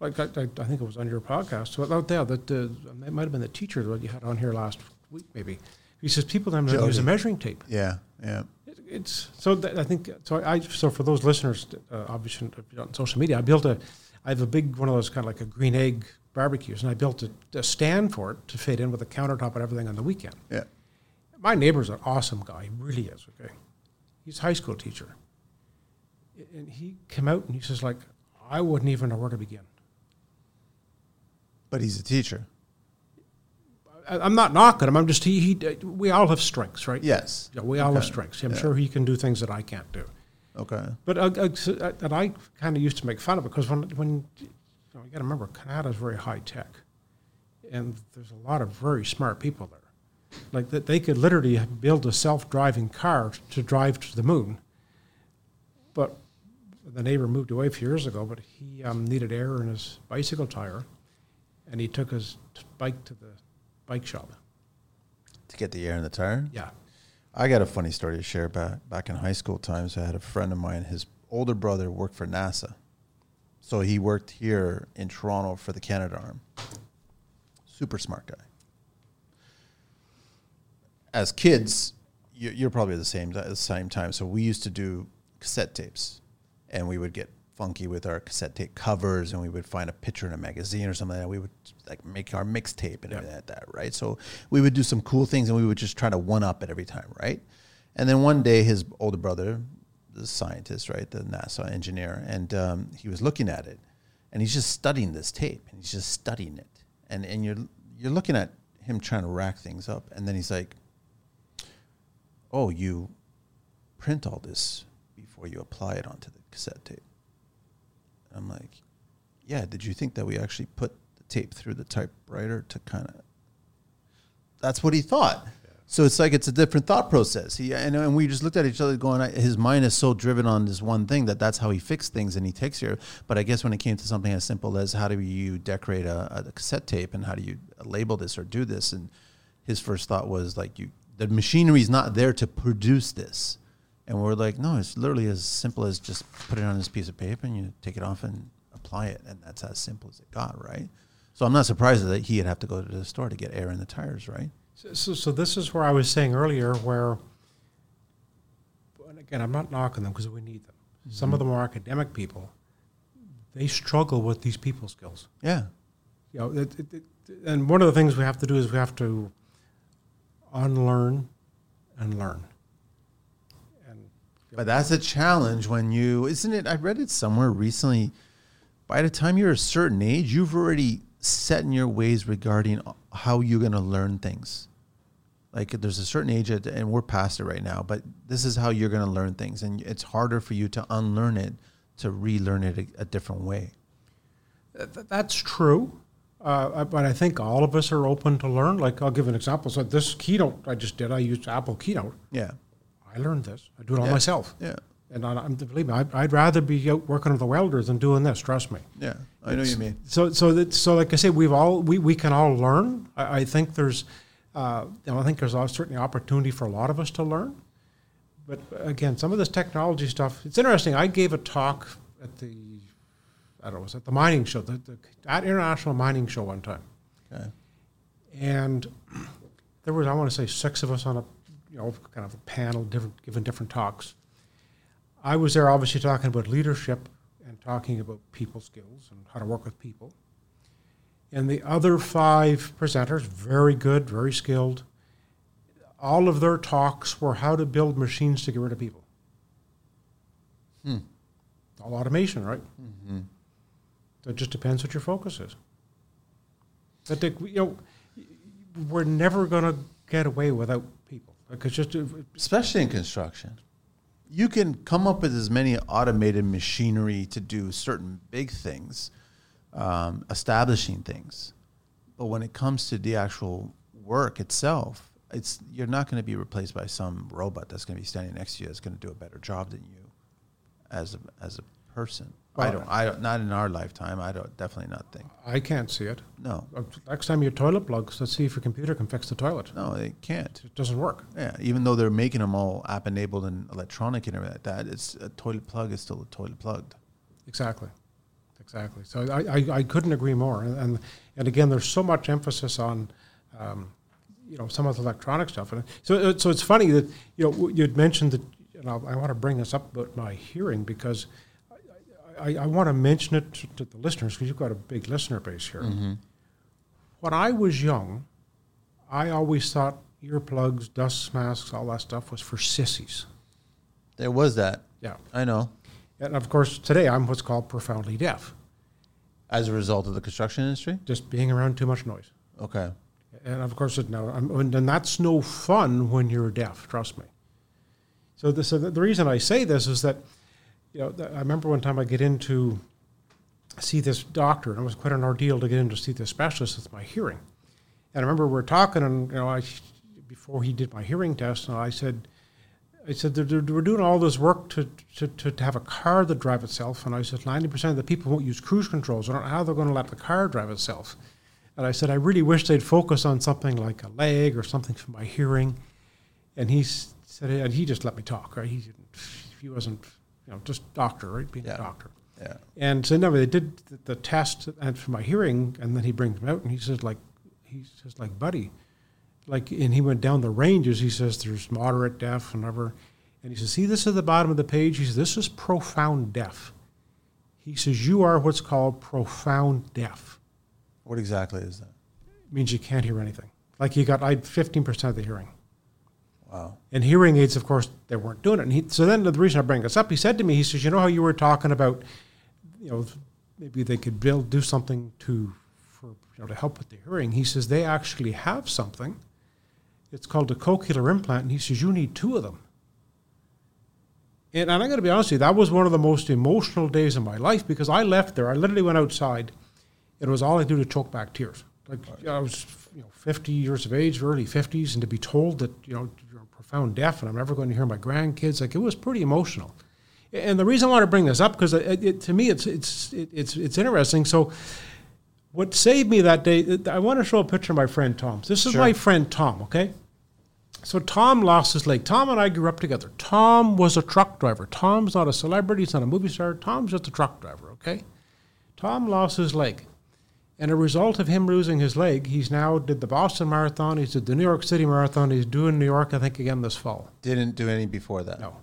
Like I, I, I think it was on your podcast. So out there, that uh, it might have been the teacher that you had on here last week, maybe. He says people don't use a measuring tape. Yeah, yeah. It, it's so that I think so. I so for those listeners, uh, obviously on social media, I built a. I have a big one of those kind of like a green egg barbecues, and I built a, a stand for it to fit in with a countertop and everything on the weekend. Yeah. My neighbor's an awesome guy. He really is. Okay, he's a high school teacher, and he came out and he says like, I wouldn't even know where to begin. But he's a teacher. I, I'm not knocking him. I'm just he, he. We all have strengths, right? Yes. Yeah, we all have strengths. I'm Yeah. sure he can do things that I can't do. Okay. But uh, uh, uh, and I kind of used to make fun of it because when when you, know, you got to remember Canada's very high tech, and there's a lot of very smart people there. Like that, they could literally build a self-driving car to drive to the moon. But the neighbor moved away a few years ago, but he um, needed air in his bicycle tire, and he took his bike to the bike shop. To get the air in the tire? Yeah. I got a funny story to share back back in high school times. I had a friend of mine, his older brother worked for NASA. So he worked here in Toronto for the Canadarm. Super smart guy. As kids, you- you're probably the same at the same time. So we used to do cassette tapes, and we would get funky with our cassette tape covers, and we would find a picture in a magazine or something like that. We would like make our mixtape and Yeah. everything like that, right? So we would do some cool things, and we would just try to one up it every time, right? And then one day, his older brother, the scientist, right, the NASA engineer, and um, he was looking at it, and he's just studying this tape, and he's just studying it, and and you're you're looking at him trying to rack things up, and then he's like, "Oh, you print all this before you apply it onto the cassette tape." I'm like, "Yeah, did you think that we actually put the tape through the typewriter to kind of?" That's what he thought. So it's like it's a different thought process. He and, and we just looked at each other, going, "His mind is so driven on this one thing that that's how he fixed things, and he takes care." But I guess when it came to something as simple as how do you decorate a, a cassette tape and how do you label this or do this, and his first thought was like, "You, the machinery is not there to produce this." And we're like, no, it's literally as simple as just put it on this piece of paper and you take it off and apply it. And that's as simple as it got, right? So I'm not surprised that he'd have to go to the store to get air in the tires, right? So, so, so this is where I was saying earlier, where, and again, I'm not knocking them because we need them. Some of mm-hmm. the more academic people, they struggle with these people skills. Yeah. You know, it, it, it, and one of the things we have to do is we have to unlearn and learn. But that's a challenge when you, isn't it? I read it somewhere recently. By the time you're a certain age, you've already set in your ways regarding how you're going to learn things. Like there's a certain age, at, and we're past it right now, but this is how you're going to learn things. And it's harder for you to unlearn it to relearn it a, a different way. Th- th- That's true, uh, but I think all of us are open to learn. Like I'll give an example. So this keynote I just did, I used Apple Keynote. Yeah. I learned this. I do it all Yeah. myself. Yeah. And I, I'm, believe me, I'd, I'd rather be out working with the welders than doing this. Trust me. Yeah. I know what you mean. So, so that, so like I say, we've all we, we can all learn. I, I think there's, uh, you know, I think there's certainly opportunity for a lot of us to learn. But again, some of this technology stuff, it's interesting. I gave a talk at the, I don't know, was at the mining show, the, the at international mining show one time, Okay. and there was I want to say six of us on a, you know, kind of a panel, different giving different talks. I was there obviously talking about leadership and talking about people skills and how to work with people. And the other five presenters, very good, very skilled, all of their talks were how to build machines to get rid of people. Hmm. All automation, right? Mm-hmm. So it just depends what your focus is. But the, you know, we're never going to get away without especially in construction. You can come up with as many automated machinery to do certain big things, um, establishing things, but when it comes to the actual work itself, it's you're not going to be replaced by some robot that's going to be standing next to you that's going to do a better job than you, as a as a person. I don't. I don't. Not in our lifetime. I don't. Definitely not think. I can't see it. No. Uh, Next time your toilet plugs, let's see if your computer can fix the toilet. No, it can't. It doesn't work. Yeah, even though they're making them all app enabled and electronic and everything like that, it's a toilet plug is still a toilet plugged. Exactly. Exactly. So I, I, I couldn't agree more. And, and and again, there's so much emphasis on, um, you know, some of the electronic stuff. And so so it's funny that you know you'd mentioned that. You know, I want to bring this up about my hearing because I, I, want to mention it to, to the listeners because you've got a big listener base here. Mm-hmm. When I was young, I always thought earplugs, dust masks, all that stuff was for sissies. There was that. Yeah. I know. And of course, today I'm what's called profoundly deaf, As a result of the construction industry. just being around too much noise. Okay. And of course, no, I'm, and that's no fun when you're deaf. Trust me. So, the, so the, the reason I say this is that, you know, I remember one time I get in to see this doctor, and it was quite an ordeal to get in to see this specialist with my hearing. And I remember we were talking, and you know, I before he did my hearing test, and I said, I said, we're doing all this work to, to, to, have a car that drive itself. And I said, 90% of the people won't use cruise controls. I don't know how they're going to let the car drive itself. And I said, I really wish they'd focus on something like a leg or something for my hearing. And he said, and he just let me talk, right? He didn't, he wasn't, you know, just doctor, right? Being Yeah. a doctor. Yeah. And so no, they did the, the test and for my hearing, and then he brings me out and he says, like, he says, like, buddy, like, and he went down the ranges. He says, there's moderate deaf and whatever. And he says, see, this is the bottom of the page. He says, this is profound deaf. He says, you are what's called profound deaf. What exactly is that? It means you can't hear anything. Like you got, I had 15% of the hearing. Wow. And hearing aids, of course, they weren't doing it. And he, so then the reason I bring this up, he said to me, he says, you know how you were talking about, you know, maybe they could build, do something to, for, you know, to help with the hearing. He says, they actually have something. It's called a cochlear implant. And he says, you need two of them. And, and I'm going to be honest with you, that was one of the most emotional days of my life because I left there. I literally went outside. It was all I do to choke back tears. Like I was, you know, 50 years of age, early 50s, and to be told that you know profound deaf and I'm never going to hear my grandkids, like it was pretty emotional. And the reason I want to bring this up because to me it's it's it, it's it's interesting. So, what saved me that day? I want to show a picture of my friend Tom. This is Sure. my friend Tom. Okay. So Tom lost his leg. Tom and I grew up together. Tom was a truck driver. Tom's not a celebrity. He's not a movie star. Tom's just a truck driver. Okay. Tom lost his leg. And a result of him losing his leg, he's now did the Boston Marathon. He's did the New York City Marathon. He's doing New York, I think, again this fall. Didn't do any before that. No.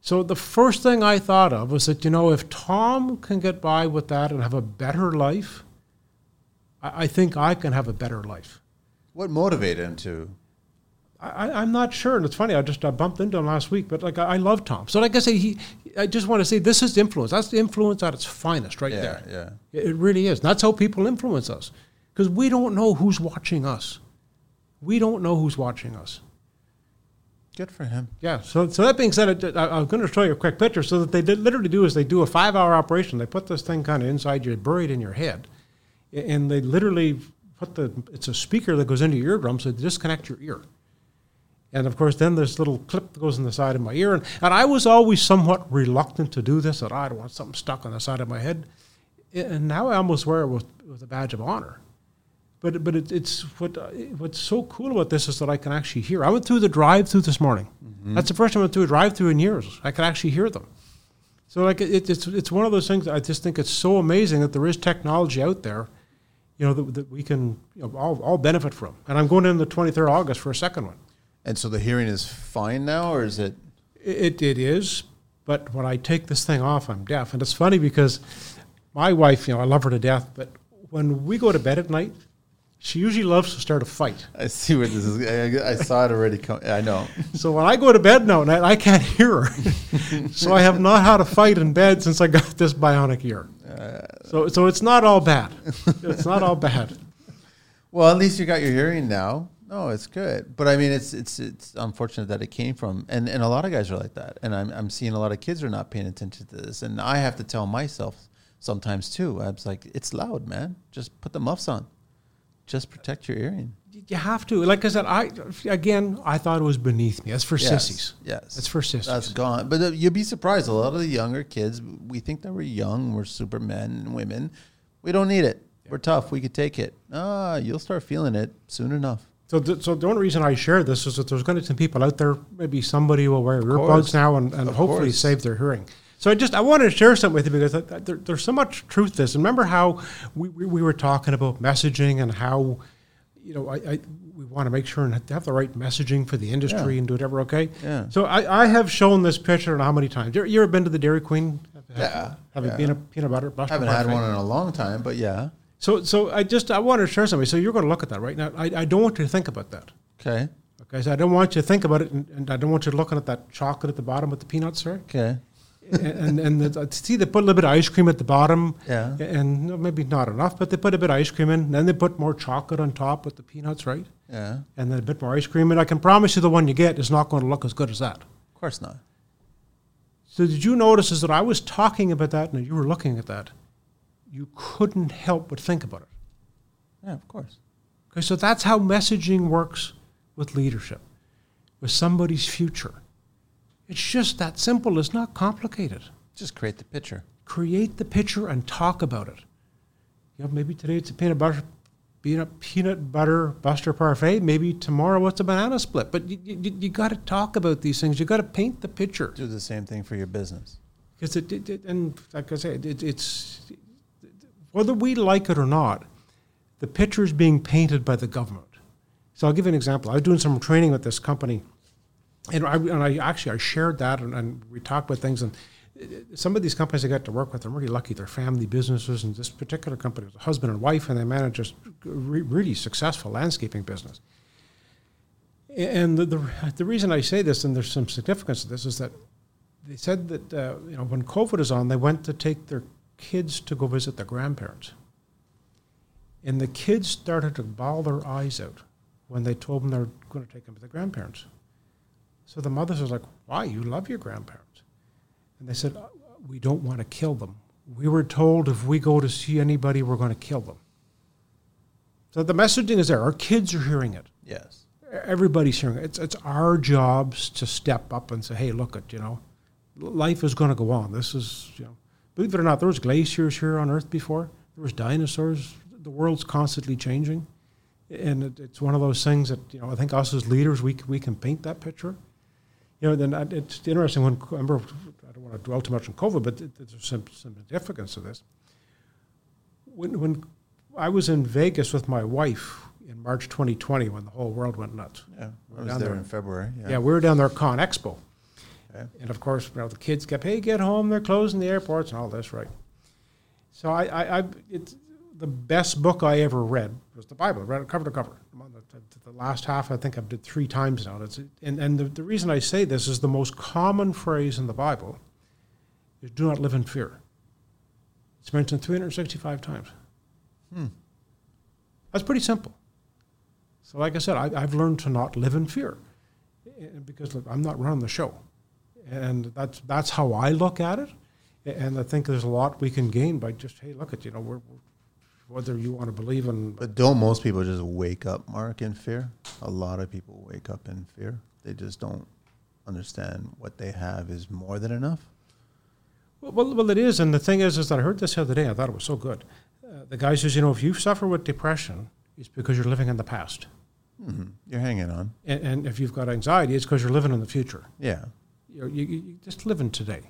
So the first thing I thought of was that you know if Tom can get by with that and have a better life, I, I think I can have a better life. What motivated him to? I, I'm not sure, and it's funny. I just I bumped into him last week, but like I, I love Tom. So like I say, he. I just want to say this is influence. That's the influence at its finest, right Yeah, there. yeah. It it really is. And that's how people influence us, because we don't know who's watching us. We don't know who's watching us. Good for him. Yeah. So, so that being said, I, I- I'm going to show you a quick picture. So that they did, literally do is they do a five-hour operation. They put this thing kind of inside you, buried in your head, and they literally put the. It's a speaker that goes into your eardrum, so they disconnect your ear. And of course, then there's a little clip that goes in the side of my ear, and, and I was always somewhat reluctant to do this. That "Oh, I don't want something stuck on the side of my head, and now I almost wear it with, with a badge of honor. But but it, it's what what's so cool about this is that I can actually hear. I went through the drive-through this morning. Mm-hmm. That's the first time I went through a drive-through in years. I could actually hear them. So like it, it's it's one of those things. I just think it's so amazing that there is technology out there, you know, that, that we can you know, all all benefit from. And I'm going in the 23rd of August for a second one. And so the hearing is fine now, or is it? It, it is, but when I take this thing off, I'm deaf. And it's funny because my wife, you know, I love her to death, but when we go to bed at night, she usually loves to start a fight. I see where this is. I, I saw it already. Come, I know. So when I go to bed now at I can't hear her. so I have not had a fight in bed since I got this bionic ear. Uh, so so it's not all bad. It's not all bad. Well, at least you got your hearing now. No, it's good. But I mean, it's it's it's unfortunate that it came from, and and a lot of guys are like that. And I'm I'm seeing a lot of kids are not paying attention to this, and I have to tell myself sometimes too. I was like, it's loud, man. Just put the muffs on. Just protect your earring. You have to. Like I said, I again I thought it was beneath me. That's for sissies. Yes. That's for sissies. That's gone. But uh, you'd be surprised. A lot of the younger kids, we think that we're young, we're supermen and women. We don't need it. We're tough. We could take it. Ah, you'll start feeling it soon enough. So, th- so the only reason I share this is that there's going to be some people out there. Maybe somebody will wear earbuds now and, and hopefully course. save their hearing. So I just I wanted to share something with you because there, there's so much truth to this. And remember how we, we, we were talking about messaging and how you know I, I we want to make sure and have the right messaging for the industry Yeah. and do whatever. Okay. Yeah. So I, I have shown this picture. Know how many times. You, you ever been to the Dairy Queen? Have, Yeah, Have yeah. you been a peanut butter? I haven't had one in a long time, but yeah. So so I just I wanted to share something. So you're going to look at that right now. I, I don't want you to think about that. Okay. Okay, so I don't want you to think about it, and, and I don't want you looking at that chocolate at the bottom with the peanuts, right? Okay. and and the, see, they put a little bit of ice cream at the bottom, Yeah. and no, maybe not enough, but they put a bit of ice cream in, and then they put more chocolate on top with the peanuts, right? Yeah. And then a bit more ice cream, and I can promise you the one you get is not going to look as good as that. Of course not. So did you notice is that I was talking about that, and you were looking at that, you couldn't help but think about it. Yeah, of course. Okay, so that's how messaging works with leadership, with somebody's future. It's just that simple. It's not complicated. Just create the picture. Create the picture and talk about it. You know, maybe today it's a peanut butter, peanut peanut butter buster parfait. Maybe tomorrow it's a banana split. But you, you, you got to talk about these things. You got to paint the picture Do the same thing for your business. because it, it, it- and like I said, it, it's whether we like it or not, the picture is being painted by the government. So I'll give you an example. I was doing some training with this company, and I, and I actually I shared that and, and we talked about things. And uh, some of these companies I got to work with, I'm really lucky. They're family businesses, and this particular company was a husband and wife, and they manage a re- really successful landscaping business. And the, the, the reason I say this, and there's some significance to this, is that they said that uh, you know when COVID is on, they went to take their kids to go visit their grandparents, and the kids started to bawl their eyes out when they told them they're going to take them to the grandparents. So the mothers was like, "Why? You love your grandparents?" And they said, "Uh, "We don't want to kill them. We were told if we go to see anybody, we're going to kill them." So the messaging is there. Our kids are hearing it Yes. everybody's hearing it. It's, it's our jobs to step up and say, hey, look at, you know, life is going to go on. This is, you know, believe it or not, there was glaciers here on Earth before. There was dinosaurs. The world's constantly changing. And it, it's one of those things that, you know, I think us as leaders, we, we can paint that picture. You know, then I- it's interesting when, I remember, I don't want to dwell too much on COVID, but there's some, some significance to this. When, when I was in Vegas with my wife in March 2020 when the whole world went nuts. Yeah. We're I was down there there. in February. Yeah, Yeah. we were down there at Con Expo. Okay. And of course, you know, the kids kept, hey, get home, they're closing the airports and all this, right? So I, I, I it's the best book I ever read was the Bible. I read it cover to cover. The, last half, I think I've did three times now. It's, and and the, the reason I say this is the most common phrase in the Bible is do not live in fear. It's mentioned 365 times. Hmm. That's pretty simple. So, like I said, I, I've learned to not live in fear Eh, because look, I'm not running the show, and that's that's how I look at it. And I think there's a lot we can gain by just hey, look at you know we're, we're whether you want to believe in But don't most people just wake up, Mark, in fear? A lot of people wake up in fear. They just don't understand what they have is more than enough. Well, well, it is, and the thing is, is that I heard this the other day. I thought it was so good. Uh, the guy says, you know, if you suffer with depression, it's because you're living in the past, hmm You're hanging on. and, and if you've got anxiety, it's because you're living in the future. Yeah. You, know, you, you just living today.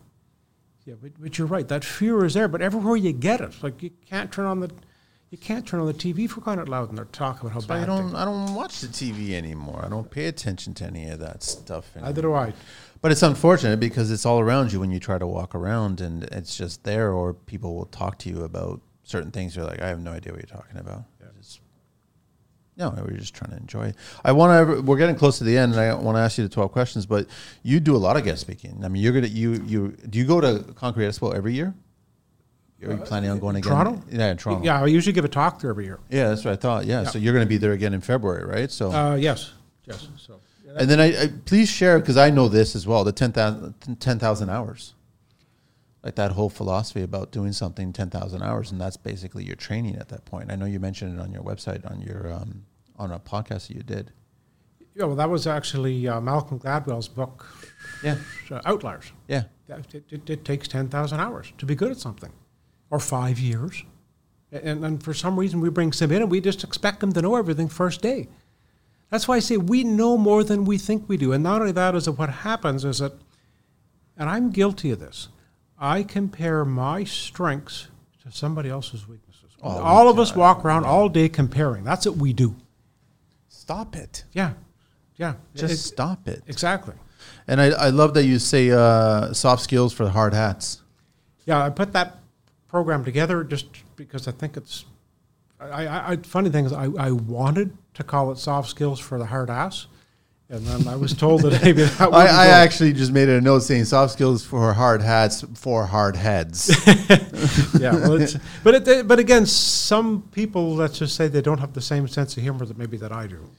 Yeah, but, but you're right. That fear is there, but everywhere you get it, like you can't turn on the, you can't turn on the TV for crying out loud, and they're talking about how So I don't. I don't watch the TV anymore. I don't pay attention to any of that stuff. Neither anymore. do I. But it's unfortunate because it's all around you when you try to walk around, and it's just there. Or people will talk to you about certain things. You're like, I have no idea what you're talking about. Yeah. No, we're just trying to enjoy it. I want to. We're getting close to the end, and I want to ask you the twelve questions. But you do a lot of guest speaking. I mean, you're gonna. You you do you go to Concrete Expo every year? Are you planning on going again? Toronto? Yeah, in Toronto. Yeah, I usually give a talk there every year. Yeah, that's what I thought. Yeah, Yeah. so you're going to be there again in February, right? So, Uh, yes, yes. So and then I, I please share because I know this as well. The 10,000 10,000 hours, like that whole philosophy about doing something ten thousand hours, and that's basically your training at that point. I know you mentioned it on your website, on your um, on a podcast that you did. yeah, well, that was actually uh, Malcolm Gladwell's book, Yeah, uh, Outliers. yeah, It, it, it takes 10,000 hours to be good at something, or five years. And, and for some reason, we bring some in and we just expect them to know everything first day. That's why I say we know more than we think we do. And not only that, is that what happens is that, and I'm guilty of this, I compare my strengths to somebody else's weaknesses. Oh, all of us walk around all day comparing. That's what we do. stop it. Yeah. Yeah. Just It- stop it. exactly. And I, I love that you say uh, soft skills for hard hats. Yeah, I put that program together just because I think it's. I, I, I funny thing is, I, I wanted to call it soft skills for the hard ass, and then I was told that maybe that I, I actually just made a note saying soft skills for hard hats for hard heads. yeah, well, it's, but it, but again, some people let's just say they don't have the same sense of humor that maybe that I do.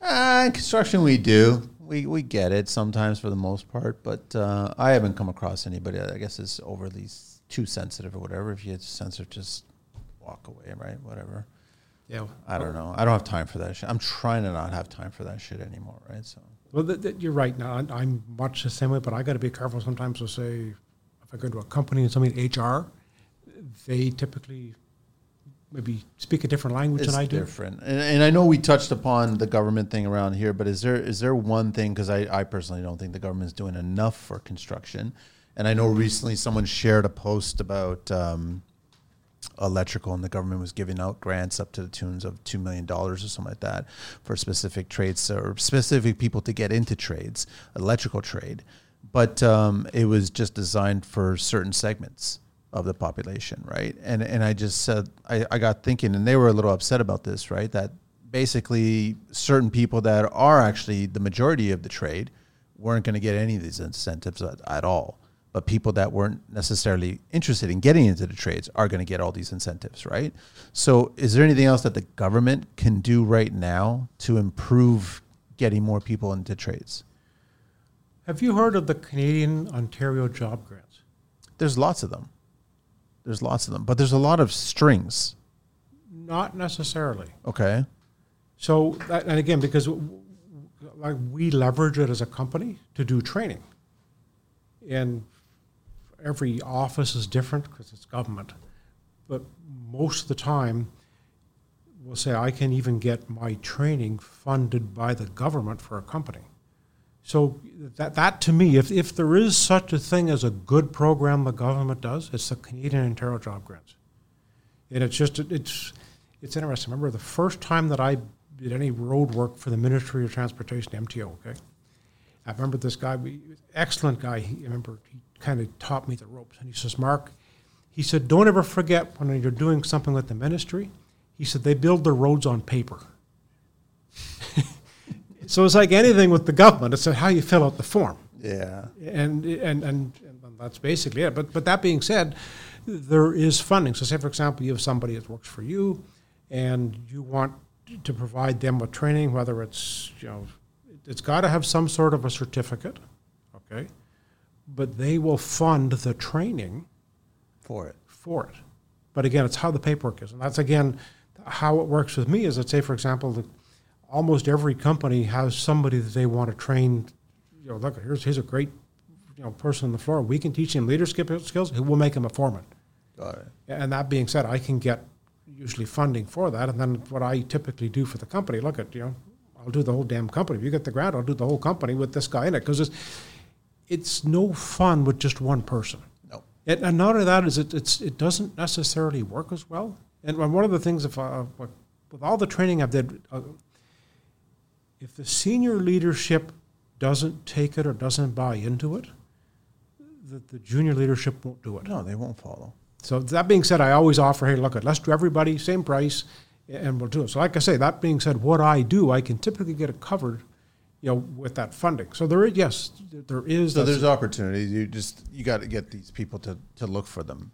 Uh, in construction, we do. We we get it sometimes for the most part, but uh, I haven't come across anybody I guess is overly too sensitive or whatever. If you're sensitive, just walk away, right? Whatever. Yeah, I don't know. I don't have time for that shit. I'm trying to not have time for that shit anymore, right? So Well, th- th- you're right. Now I'm- much the same way, but I got to be careful sometimes to say if I go to a company and somebody in HR, they typically maybe speak a different language It's than I do. different, and, and I know we touched upon the government thing around here, but is there is there one thing? Because I, I personally don't think the government's doing enough for construction, and I know recently someone shared a post about um, electrical, and the government was giving out grants up to the tunes of two million dollars or something like that for specific trades or specific people to get into trades, electrical trade, but um, it was just designed for certain segments of the population, right? And and I just said I, I got thinking, and they were a little upset about this, right? That basically certain people that are actually the majority of the trade weren't going to get any of these incentives at, at all. But people that weren't necessarily interested in getting into the trades are going to get all these incentives, right? So, is there anything else that the government can do right now to improve getting more people into trades? Have you heard of the Canadian Ontario job grants? There's lots of them. There's lots of them, but there's a lot of strings. Not necessarily. Okay. So, that, and again, because like we leverage it as a company to do training, and every office is different because it's government. But most of the time, we'll say I can even get my training funded by the government for a company. So that, that to me, if, if there is such a thing as a good program the government does, it's the Canadian Ontario Job Grants. And it's just, it's, it's interesting. Remember the first time that I did any road work for the Ministry of Transportation, MTO, okay? I remember this guy, excellent guy. He, I remember he kind of taught me the ropes. And he says, Mark, he said, don't ever forget when you're doing something with the ministry, he said, they build their roads on paper. so it's like anything with the government, it's how you fill out the form Yeah. and, and, and, and that's basically it. But, but that being said, there is funding. So say, for example, you have somebody that works for you and you want to provide them with training, whether it's, you know, it's got to have some sort of a certificate, okay? But they will fund the training For it. for it. But again, it's how the paperwork is. And that's again how it works with me is that say, for example, that almost every company has somebody that they want to train. You know, look, here's here's a great you know person on the floor. We can teach him leadership skills. We'll make him a foreman. It. And that being said, I can get usually funding for that. And then what I typically do for the company, look at you know, I'll do the whole damn company. If you get the grant, I'll do the whole company with this guy in it because it's no fun with just one person. No. It, and not only that is it it's it doesn't necessarily work as well. And one of the things, if uh, what- with all the training I've did, uh, if the senior leadership doesn't take it or doesn't buy into it, the, the junior leadership won't do it. No, they won't follow. So that being said, I always offer, hey, look, let's do everybody same price, and we'll do it. So like I say, that being said, what I do, I can typically get it covered, you know, with that funding. So there is, yes, there is. So there's opportunities. You just you got to get these people to, to look for them.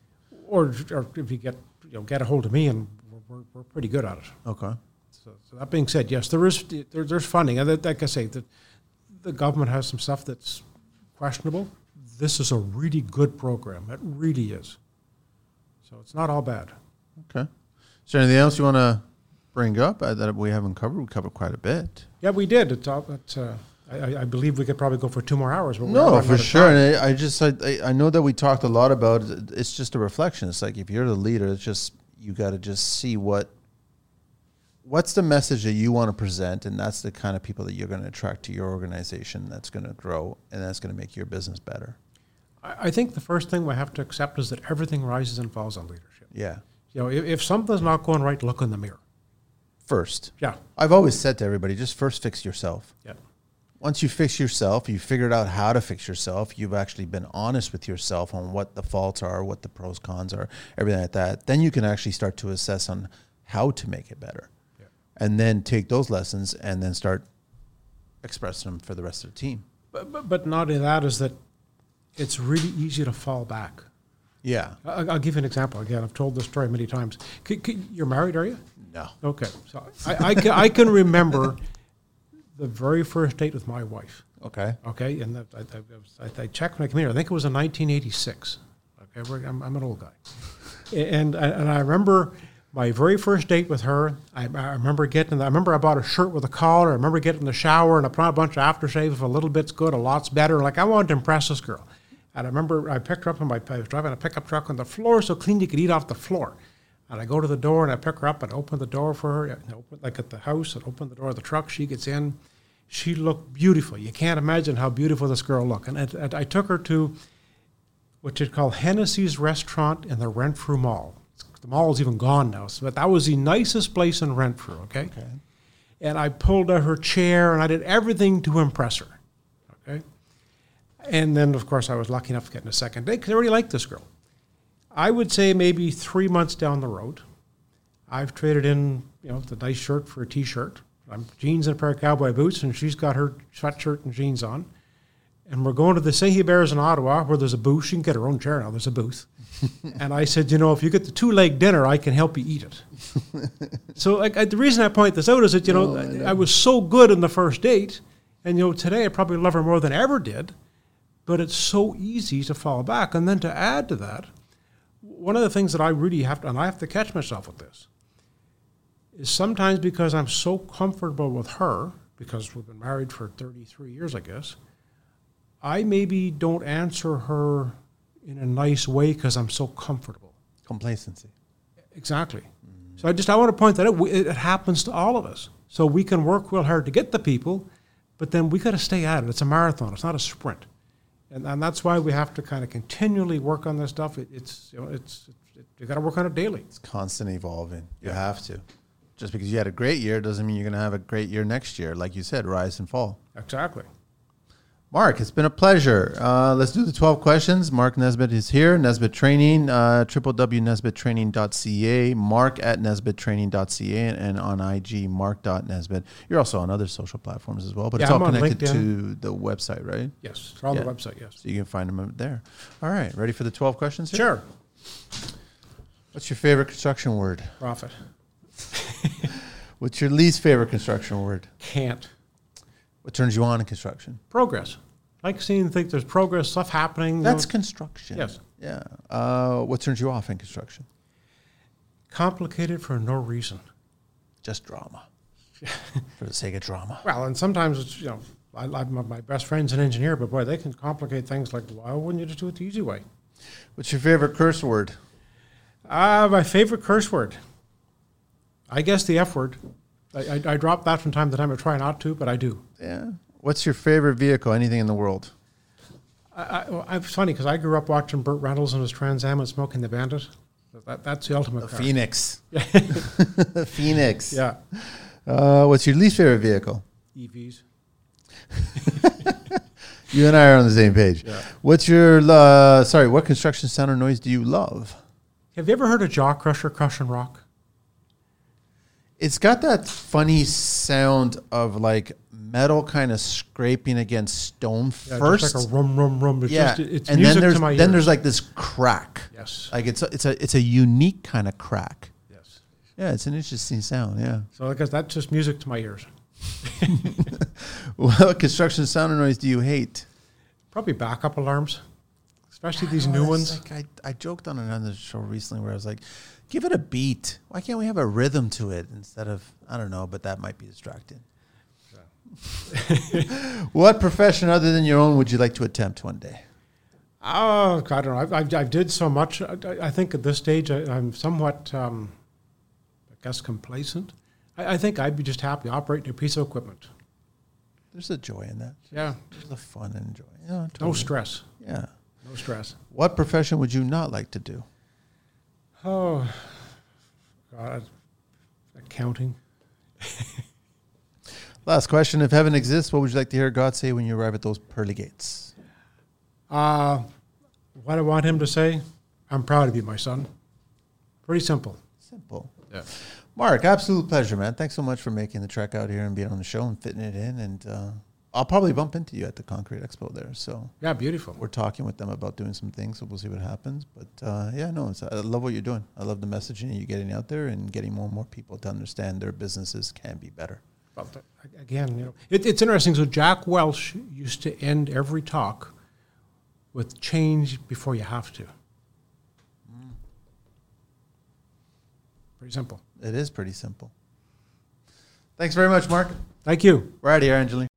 or, or if you get, you know, get a hold of me, and we're, we're, we're pretty good at it. Okay. So, so that being said, yes, there is there, there's funding, and that, like I say, the, the government has some stuff that's questionable. This is a really good program. It really is. So it's not all bad. Okay. Is there anything else you want to bring up uh, that we haven't covered? We covered quite a bit. Yeah, we did. It's, all- it's, uh, I, I- believe we could probably go for two more hours. But No, for sure. And I, I just I, I- I know that we talked a lot about it. It's just a reflection. It's like if you're the leader, it's just you got to just see what what's the message that you want to present, and that's the kind of people that you're going to attract to your organization. That's going to grow, and that's going to make your business better. I, I think the first thing we have to accept is that everything rises and falls on leadership. Yeah. You know, if, if something's not going right, look in the mirror. First, Yeah. I've always said to everybody, just first fix yourself. Yeah. once you fix yourself, you figured out how to fix yourself, you've actually been honest with yourself on what the faults are, what the pros, cons are, everything like that, then you can actually start to assess on how to make it better. Yeah. And then take those lessons and then start expressing them for the rest of the team. But, but, but not only that is that it's really easy to fall back. Yeah. I- I'll give you an example. Again, I've told this story many times. C- c- you're married, are you? No. Okay. So I, I, can, I can remember the very first date with my wife. Okay. Okay, and that, I, I, I, checked when I came here. I think it was in 1986. Okay, I'm, I'm an old guy, and I, and I remember my very first date with her, I, I remember getting. I remember I bought a shirt with a collar. I remember getting in the shower and I put on a bunch of aftershave. If a little bit's good, a lot's better. Like I wanted to impress this girl. And I remember I picked her up in my. I was driving a pickup truck on the floor so clean you could eat off the floor. And I go to the door and I pick her up and open the door for her. And open, like at the house, and open the door of the truck. She gets in. She looked beautiful. You can't imagine how beautiful this girl looked. And, and, and I took her to what you call Hennessy's Restaurant in the Renfrew Mall. The mall is even gone now, but that was the nicest place in Renfrew. Okay? Okay. and I pulled out her chair and I did everything to impress her. Okay. And then, of course, I was lucky enough to get in a second date because I already liked this girl. I would say maybe three months down the road, I've traded in, you know, the nice shirt for a t-shirt. I'm jeans and a pair of cowboy boots, and she's got her sweatshirt and jeans on. And we're going to the Sahi Bears in Ottawa, where there's a booth. She can get her own chair now. There's a booth. and I said, you know, if you get the two-leg dinner, I can help you eat it. so like, I, the reason I point this out is that you know, oh, I, I was so good in the first date, and you know today I probably love her more than I ever did. But it's so easy to fall back, and then to add to that, one of the things that I really have to, and I have to catch myself with this, is sometimes because I'm so comfortable with her, because we've been married for 33 years, I guess, I maybe don't answer her in a nice way because I'm so comfortable. Complacency. Exactly. So I just I want to point that out. We- It, it happens to all of us. So we can work real hard to get the people, but then we got to stay at it. It's a marathon. It's not a sprint, and and that's why we have to kind of continually work on this stuff. It, it's you know it's it, you got to work on it daily. It's constant evolving. You have to. Just because you had a great year doesn't mean you're going to have a great year next year. Like you said, rise and fall. Exactly. Mark, it's been a pleasure. Uh, let's do the 12 questions. Mark Nesbitt is here. Nesbitt Training, uh, www.nesbitttraining.ca, mark at nesbitttraining.ca, and, and on IG, mark.nesbitt. You're also on other social platforms as well, but it's Yeah, all I'm on connected to the website, right? Yes. On Yeah. the website. Yes. So you can find them there. All right, ready for the 12 questions? here? Sure. What's your favorite construction word? Profit. What's your least favorite construction word? Can't. What turns you on in construction? Progress. Like seeing think there's progress, stuff happening. you know. That's construction. Yes. Yeah. Uh, what turns you off in construction? complicated for no reason. Just drama. for the sake of drama. Well, and sometimes it's you know, I, I, my my best friend's an engineer, but boy, they can complicate things like why wouldn't you just do it the easy way? What's your favorite curse word? Ah, my favorite curse word. I guess the F word. I, I, I drop that from time to time. I try not to, but I do. Yeah. What's your favorite vehicle? Anything in the world? I, I, well, it's funny because I grew up watching Burt Reynolds and his Trans Am and Smokey and the Bandit. That, that's the ultimate The car. Phoenix. Phoenix. Yeah, Uh, what's your least favorite vehicle? EVs. You and I are on the same page. Yeah. What's your uh, sorry? What construction sound or noise do you love? Have you ever heard a Jaw Crusher crushing rock? It's got that funny sound of like metal kind of scraping against stone Yeah, first. just like a rum rum rum. It's yeah, just, it's and music then there's to my then ears. there's like this crack. yes, Like it's a, it's a it's a unique kind of crack. yes. Yeah, it's an interesting sound. Yeah. So I guess that's just music to my ears. What construction sound or noise do you hate? Probably backup alarms, especially these Oh, new ones. Like I, I joked on another show recently where I was like, give it a beat. Why can't we have a rhythm to it instead of I don't know, but that might be distracting. what profession other than your own would you like to attempt one day? Oh, I don't know. I've, I, I did so much. I, I think at this stage I, I'm somewhat, um, I guess, complacent. I, I think I'd be just happy operating a piece of equipment. There's a joy in that. Yeah, There's a fun and joy. Yeah, no stress. Yeah. No stress. What profession would you not like to do? Oh, God, accounting. Last question. If heaven exists, what would you like to hear God say when you arrive at those pearly gates? Uh, what I want him to say, I'm proud of you, my son. Pretty simple. Simple. Yeah. Mark, absolute pleasure, man. Thanks so much for making the trek out here and being on the show and fitting it in. And uh, I'll probably bump into you at the Concrete Expo there. So Yeah, beautiful. we're talking with them about doing some things. So we'll see what happens. But uh, yeah, no, it's, I love what you're doing. I love the messaging you're getting out there and getting more and more people to understand their businesses can be better. Well, again, you know, it, it's interesting. So Jack Welch used to end every talk with "change before you have to." Mm. Pretty simple. It is pretty simple. Thanks very much, Mark. Thank you. We're out of here, Angeline.